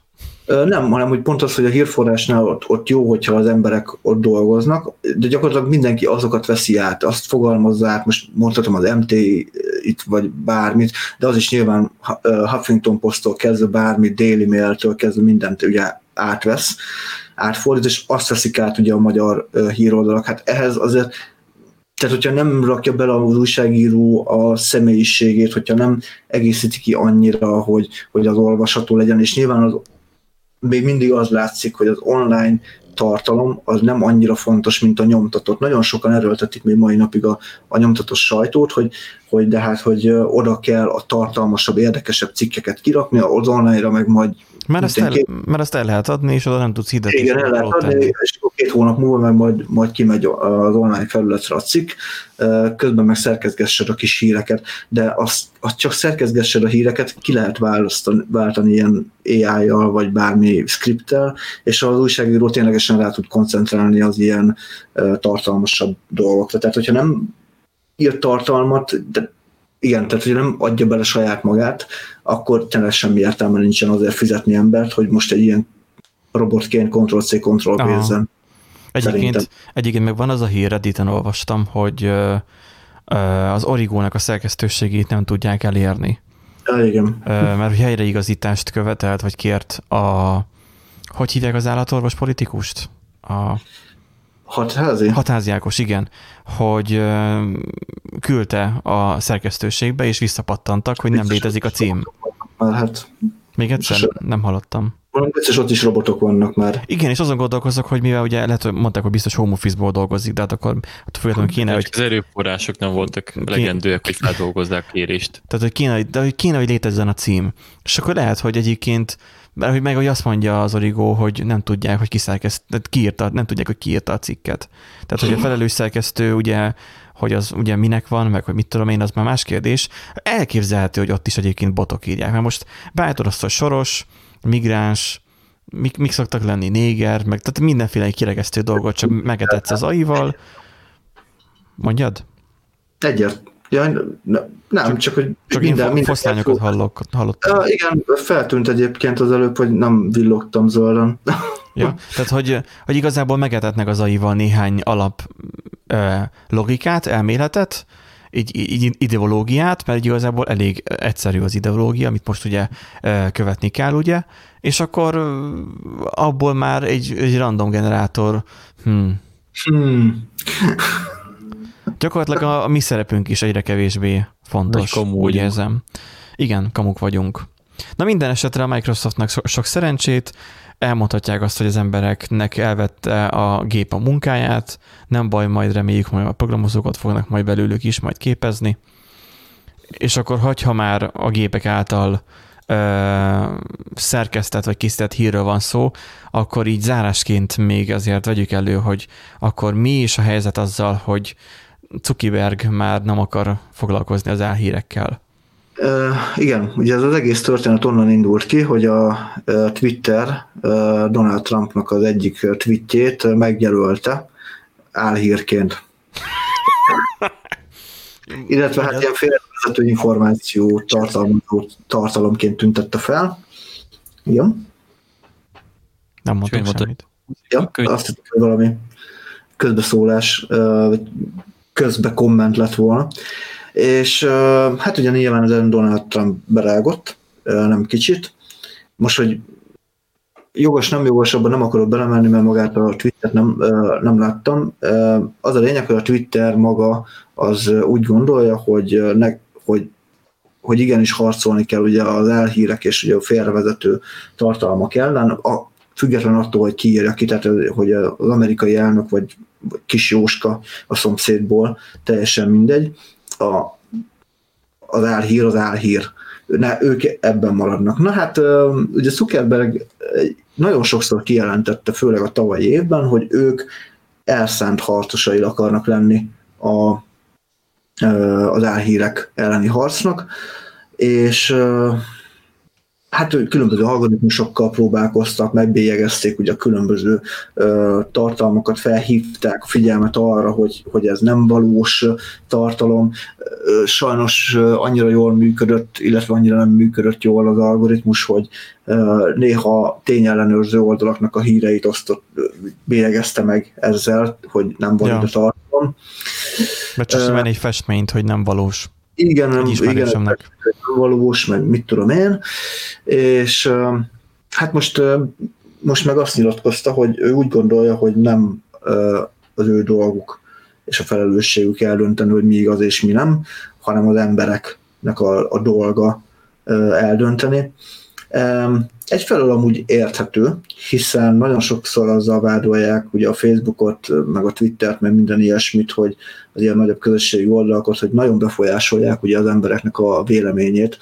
Nem, hanem hogy pont az, hogy a hírforrásnál ott, ott jó, hogyha az emberek ott dolgoznak, de gyakorlatilag mindenki azokat veszi át, azt fogalmazza át, most mondhatom az MT itt vagy bármit, de az is nyilván Huffington Posttól kezdve bármit, Daily Mail-től kezdve mindent ugye átvesz, átfordít, és azt veszik át ugye a magyar híroldalak. Hát ehhez azért tehát, hogyha nem rakja bele az újságíró a személyiségét, hogyha nem egészíti ki annyira, hogy, hogy az olvasható legyen, és nyilván az még mindig az látszik, hogy az online tartalom az nem annyira fontos, mint a nyomtatott. Nagyon sokan erőltetik még mai napig a, a nyomtatott sajtót, hogy, hogy de hát, hogy oda kell a tartalmasabb, érdekesebb cikkeket kirakni, az online-ra meg majd mert ezt, el, mert ezt el lehet adni, és oda nem tudsz hirdetni. Igen, el lehet adni, tenni. és két hónap múlva meg majd, majd kimegy az online felületre a cikk, közben meg szerkezgessed a kis híreket, de azt, azt csak szerkezgessed a híreket, ki lehet választani, váltani ilyen AI-jal, vagy bármi scripttel, és az újságíró ténylegesen rá tud koncentrálni az ilyen tartalmasabb dolgokra. Tehát, hogyha nem írt tartalmat, de igen, tehát hogy nem adja bele saját magát, akkor tényleg semmi értelme nincsen azért fizetni embert, hogy most egy ilyen robotként Ctrl-C, Ctrl-V-zen. Egyébként, egyébként meg van az a hír, Redditen olvastam, hogy az Origónak a szerkesztőségét nem tudják elérni. Ja, igen. Mert hogy helyreigazítást követelt, vagy kért a, hogy hívják az állatorvos politikust? A, Hatházi? Hatházi Ákos, igen, hogy küldte a szerkesztőségbe, és visszapattantak, hogy nem létezik a cím. Hát, Még egyszer nem hallottam. Biztos ott is robotok vannak már. Igen, és azon gondolkozok, hogy mivel ugye lehet, hogy mondták, hogy biztos home office-ból dolgozik, de hát akkor hát függetlenül kéne, hogy... Az erőforrások nem voltak legendőek, hogy feldolgozzák kérést. Tehát, hogy kéne, de hogy kéne, hogy létezzen a cím. És akkor lehet, hogy egyébként mert hogy meg hogy azt mondja az Origo, hogy nem tudják, hogy kiszerkeszt, kiírta, nem tudják, hogy kiírta a cikket. Tehát, hogy a felelős szerkesztő ugye hogy az ugye minek van, meg hogy mit tudom én, az már más kérdés. Elképzelhető, hogy ott is egyébként botok írják, mert most hogy soros, migráns, mik, mik szoktak lenni, néger, meg tehát mindenféle kiregesztő dolgot, csak megetetsz az aival. Mondjad? Egyet. Ja, nem, csak, csak hogy csak minden, én minden foszlányokat hallok, hallottam. Uh, igen, feltűnt egyébként az előbb, hogy nem villogtam zölden. ja, tehát hogy, hogy igazából megetetnek az aival néhány alap logikát, elméletet, így, így ideológiát, mert igazából elég egyszerű az ideológia, amit most ugye követni kell, ugye, és akkor abból már egy, egy random generátor, hmm. Hmm. Gyakorlatilag a, a mi szerepünk is egyre kevésbé fontos, úgy érzem. Igen, kamuk vagyunk. Na minden esetre a Microsoftnak so, sok szerencsét, elmondhatják azt, hogy az embereknek elvette a gép a munkáját, nem baj, majd reméljük, majd a programozókat fognak majd belőlük is majd képezni, és akkor hagyha már a gépek által ö, szerkesztett vagy készített hírről van szó, akkor így zárásként még azért vegyük elő, hogy akkor mi is a helyzet azzal, hogy Zuckerberg már nem akar foglalkozni az elhírekkel. Uh, igen, ugye ez az egész történet onnan indult ki, hogy a Twitter Donald Trumpnak az egyik tweetjét megjelölte álhírként. Illetve hát ilyen félrevezető információ tartalomként tüntette fel. Igen. Nem mondtam semmit. Ja, azt hiszem, hogy valami közbeszólás, közbe komment lett volna. És hát ugye nyilván ezen Donald Trump berágott, nem kicsit. Most, hogy jogos, nem jogos, abban nem akarok belemenni, mert magát a Twittert nem, nem láttam. Az a lényeg, hogy a Twitter maga az úgy gondolja, hogy, ne, hogy hogy igenis harcolni kell ugye az elhírek és ugye a félrevezető tartalmak ellen, a, független attól, hogy ki írja ki, tehát hogy az amerikai elnök vagy kis Jóska a szomszédból, teljesen mindegy a, az álhír az álhír. Ne, ők ebben maradnak. Na hát ugye Zuckerberg nagyon sokszor kijelentette, főleg a tavalyi évben, hogy ők elszánt harcosai akarnak lenni a, az álhírek elleni harcnak, és hát különböző algoritmusokkal próbálkoztak, megbélyegezték ugye a különböző ö, tartalmakat, felhívták a figyelmet arra, hogy, hogy ez nem valós tartalom. Ö, sajnos ö, annyira jól működött, illetve annyira nem működött jól az algoritmus, hogy ö, néha tényellenőrző oldalaknak a híreit osztott, bélyegezte meg ezzel, hogy nem valós ja. tartalom. Mert csak uh, egy festményt, hogy nem valós igen, nem, igen, valós, meg mit tudom én, és hát most, most meg azt nyilatkozta, hogy ő úgy gondolja, hogy nem az ő dolguk és a felelősségük eldönteni, hogy mi igaz és mi nem, hanem az embereknek a, a dolga eldönteni. Egyfelől amúgy érthető, hiszen nagyon sokszor azzal vádolják ugye a Facebookot, meg a Twittert, meg minden ilyesmit, hogy az ilyen nagyobb közösségi oldalakat, hogy nagyon befolyásolják ugye az embereknek a véleményét,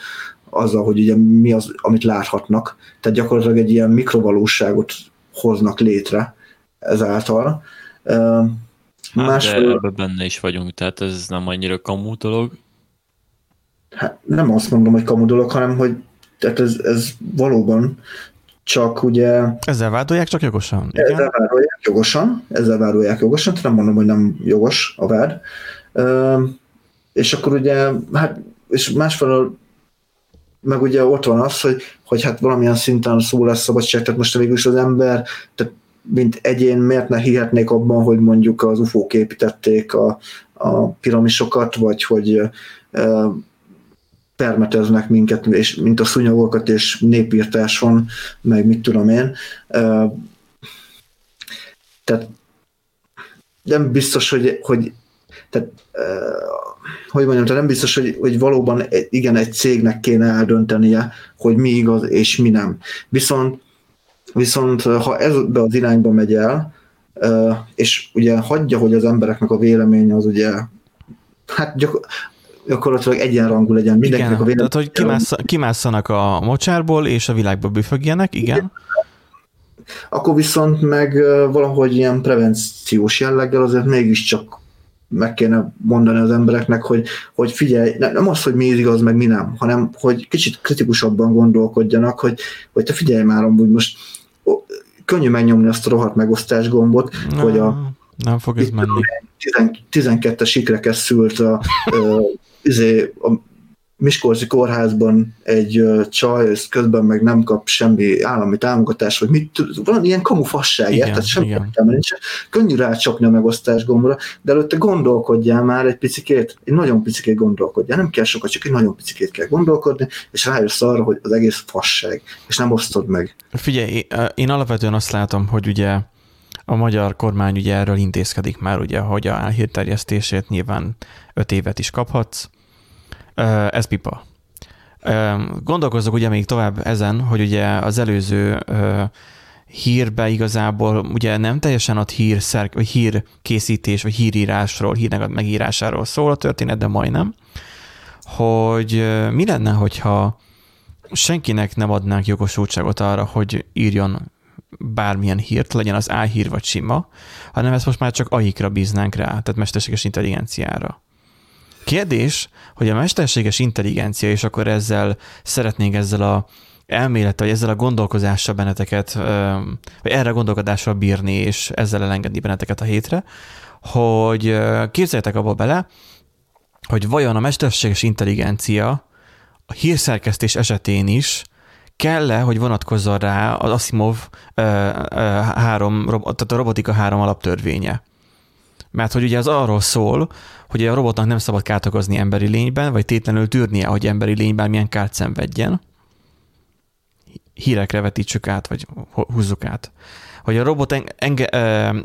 azzal, hogy ugye mi az, amit láthatnak. Tehát gyakorlatilag egy ilyen mikrovalóságot hoznak létre ezáltal. Hát Másfél... ebben benne is vagyunk, tehát ez nem annyira kamu dolog. Hát nem azt mondom, hogy kamu dolog, hanem hogy tehát ez, ez valóban csak ugye... Ezzel vádolják csak jogosan? Igen? Ezzel vádolják jogosan, ezzel vádolják jogosan, tehát nem mondom, hogy nem jogos a vád. és akkor ugye, hát, és másfelől meg ugye ott van az, hogy, hogy hát valamilyen szinten szó lesz szabadság, tehát most végül is az ember, tehát mint egyén miért ne hihetnék abban, hogy mondjuk az UFO-k építették a, a piramisokat, vagy hogy permeteznek minket, és mint a szunyogokat, és népírtás van, meg mit tudom én. Tehát nem biztos, hogy, hogy tehát, hogy mondjam, tehát nem biztos, hogy, hogy valóban igen, egy cégnek kéne eldöntenie, hogy mi igaz és mi nem. Viszont, viszont ha ez be az irányba megy el, és ugye hagyja, hogy az embereknek a véleménye az ugye hát gyakor- gyakorlatilag egyenrangú legyen mindenkinek igen, a vélemény. Tehát, hogy kimásszanak a mocsárból, és a világba büfögjenek, igen. igen. Akkor viszont meg valahogy ilyen prevenciós jelleggel azért mégiscsak meg kéne mondani az embereknek, hogy, hogy figyelj, nem az, hogy mi igaz, meg mi nem, hanem hogy kicsit kritikusabban gondolkodjanak, hogy, hogy te figyelj már, hogy most könnyű megnyomni azt a rohadt megosztás gombot, nem, hogy a nem fog ez menni. 12-es ikre szült a, a, izé, a Miskolci kórházban egy csaj, ez közben meg nem kap semmi állami támogatást, vagy mit van ilyen kamufasság, igen, tehát semmi értelme nincs. Könnyű rácsapni a megosztás gombra, de előtte gondolkodjál már egy picikét, egy nagyon picikét gondolkodjál, nem kell sokat, csak egy nagyon picikét kell gondolkodni, és rájössz arra, hogy az egész fasság, és nem osztod meg. Figyelj, én alapvetően azt látom, hogy ugye a magyar kormány ugye erről intézkedik már, ugye, hogy a álhírterjesztését nyilván öt évet is kaphatsz, ez pipa. Gondolkozzak ugye még tovább ezen, hogy ugye az előző hírbe igazából ugye nem teljesen ott hír, vagy hír készítés, vagy hírírásról, hírnek megírásáról szól a történet, de majdnem, hogy mi lenne, hogyha senkinek nem adnánk jogosultságot arra, hogy írjon bármilyen hírt, legyen az álhír vagy sima, hanem ezt most már csak aikra bíznánk rá, tehát mesterséges intelligenciára. Kérdés, hogy a mesterséges intelligencia, és akkor ezzel szeretnénk ezzel a elmélettel, vagy ezzel a gondolkozással benneteket, vagy erre a gondolkodással bírni, és ezzel elengedni benneteket a hétre, hogy képzeljétek abba bele, hogy vajon a mesterséges intelligencia a hírszerkesztés esetén is kell-e, hogy vonatkozzon rá az Asimov három, tehát a robotika három alaptörvénye. Mert hogy ugye az arról szól, hogy a robotnak nem szabad kárt okozni emberi lényben, vagy tétlenül tűrnie, hogy emberi lényben milyen kárt szenvedjen. Hírekre vetítsük át, vagy húzzuk át. Hogy a robot enge,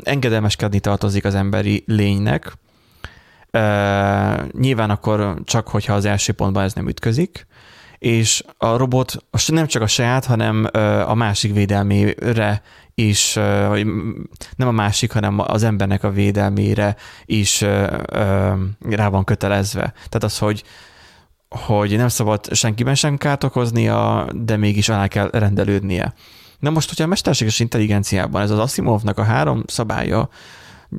engedelmeskedni tartozik az emberi lénynek, nyilván akkor csak, hogyha az első pontban ez nem ütközik, és a robot nem csak a saját, hanem a másik védelmére is, nem a másik, hanem az embernek a védelmére is rá van kötelezve. Tehát az, hogy hogy nem szabad senkiben sem kárt okoznia, de mégis alá kell rendelődnie. Na most, hogyha a mesterséges intelligenciában ez az Asimovnak a három szabálya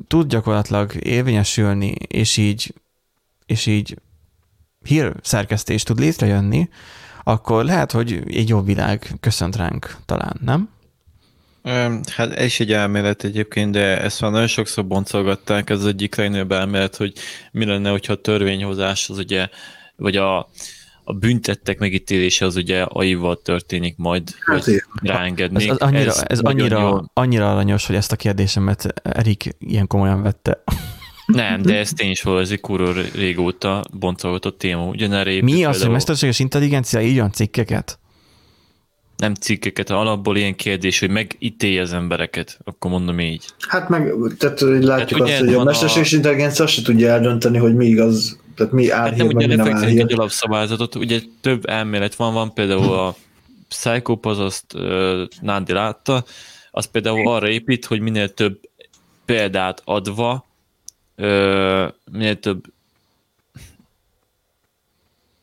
tud gyakorlatilag érvényesülni, és így, és így hírszerkesztés tud létrejönni, akkor lehet, hogy egy jobb világ köszönt ránk talán, nem? Hát ez is egy elmélet egyébként, de ezt már nagyon sokszor boncolgatták, ez az egyik legnagyobb elmélet, hogy mi lenne, hogyha a törvényhozás az ugye, vagy a, a büntettek megítélése az ugye aival történik majd, hát hogy ráengednék. Ez, az annyira, ez, ez annyira, annyira aranyos, hogy ezt a kérdésemet Erik ilyen komolyan vette. Nem, de ez tény is volt, ez egy kurva régóta boncolgatott téma. Ugyanerre Mi az, hogy mesterséges intelligencia írjon cikkeket? nem cikkeket, alapból ilyen kérdés, hogy megítélje az embereket, akkor mondom így. Hát meg, tehát látjuk tehát, azt, hogy a mesterséges a... intelligencia azt se tudja eldönteni, hogy mi igaz, tehát mi álhír, hát nem ugye lefektetik egy alapszabályzatot, ugye több elmélet van, van például a Psychopath, azt uh, Nándi látta, az például arra épít, hogy minél több példát adva, uh, minél több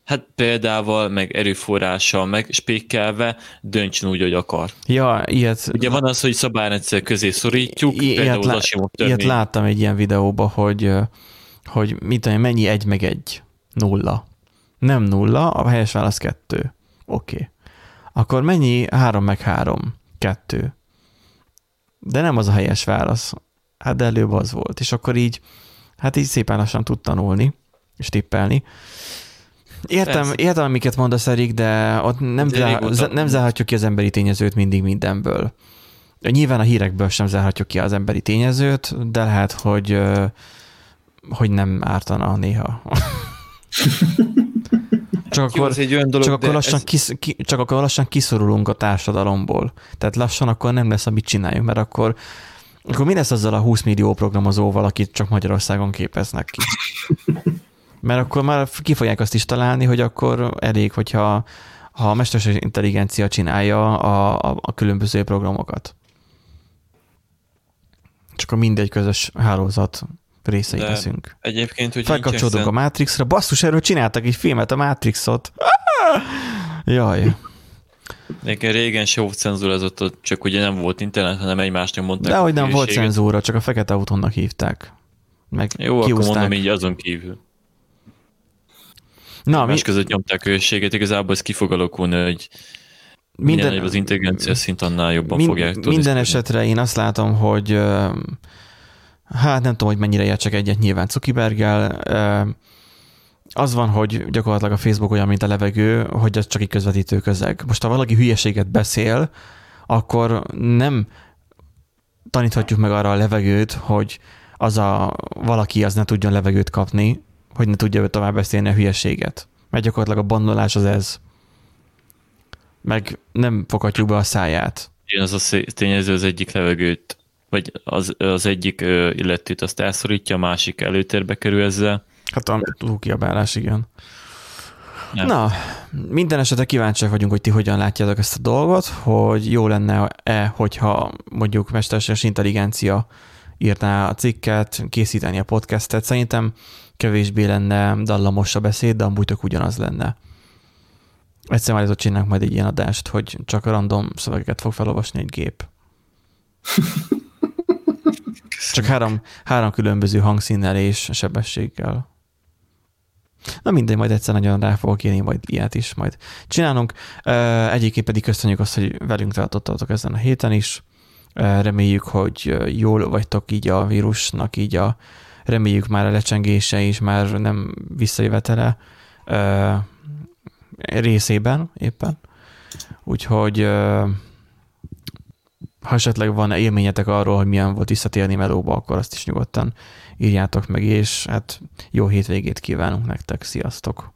Hát példával, meg erőforrással, meg spékelve döntsön úgy, hogy akar. Ja, ilyet... Ugye van az, hogy szabályrendszer közé szorítjuk, ilyet, lá- ilyet láttam egy ilyen videóban, hogy, hogy mit tudom, mennyi egy meg egy? Nulla. Nem nulla, a helyes válasz kettő. Oké. Okay. Akkor mennyi három meg három? Kettő. De nem az a helyes válasz. Hát de előbb az volt. És akkor így, hát így szépen lassan tud tanulni, és tippelni. Értem, értem, amiket mondasz, Erik, de ott nem, zá, nem zárhatjuk ki az emberi tényezőt mindig mindenből. Nyilván a hírekből sem zárhatjuk ki az emberi tényezőt, de lehet, hogy, hogy nem ártana néha. Csak akkor, Jó, egy olyan dolog, csak, akkor lassan ez... kis, ki, csak akkor lassan kiszorulunk a társadalomból. Tehát lassan akkor nem lesz, amit csináljunk, mert akkor, akkor mi lesz azzal a 20 millió programozóval, akit csak Magyarországon képeznek ki? Mert akkor már ki fogják azt is találni, hogy akkor elég, hogyha ha a mesterséges intelligencia csinálja a, a, a különböző programokat. Csak a mindegy közös hálózat részei De leszünk. Egyébként, hogy Felkapcsolódunk a Matrixra. Basszus, erről csináltak egy filmet, a Matrixot. Ah! Jaj. Nekem régen se volt cenzúrázott, csak ugye nem volt internet, hanem egymásnak mondták. De hogy nem volt cenzúra, csak a fekete autónak hívták. meg Jó, kiúzták. akkor mondom így azon kívül. Na, Más mi... között nyomták őséget, igazából ez ki fog alakulni, hogy minden, minden az intelligencia szint, annál jobban mind, fogják tudni. Minden esetre én azt látom, hogy hát nem tudom, hogy mennyire értsek egyet nyilván Zuckerberggel, az van, hogy gyakorlatilag a Facebook olyan, mint a levegő, hogy ez csak egy közvetítő közeg. Most ha valaki hülyeséget beszél, akkor nem taníthatjuk meg arra a levegőt, hogy az a valaki az ne tudjon levegőt kapni, hogy ne tudja tovább beszélni a hülyeséget. Mert gyakorlatilag a bandolás az ez. Meg nem foghatjuk be a száját. Igen, az a tényező az egyik levegőt, vagy az, az egyik illetőt azt elszorítja, a másik előtérbe kerül ezzel. Hát a túlkiabálás, igen. Nem. Na, minden esetre kíváncsiak vagyunk, hogy ti hogyan látjátok ezt a dolgot, hogy jó lenne-e, hogyha mondjuk mesterséges intelligencia írná a cikket, készíteni a podcastet. Szerintem kevésbé lenne dallamos a beszéd, de amúgy tök ugyanaz lenne. Egyszer már csinálnak majd egy ilyen adást, hogy csak random szövegeket fog felolvasni egy gép. Csak három, három különböző hangszínnel és sebességgel. Na mindegy, majd egyszer nagyon rá fogok írni, majd ilyet is majd csinálunk. Egyébként pedig köszönjük azt, hogy velünk tartottatok ezen a héten is. Reméljük, hogy jól vagytok így a vírusnak, így a reméljük már a lecsengése is már nem visszajövetele részében éppen. Úgyhogy ha esetleg van élményetek arról, hogy milyen volt visszatérni melóba, akkor azt is nyugodtan írjátok meg, és hát jó hétvégét kívánunk nektek, sziasztok!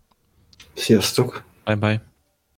Sziasztok! Bye bye!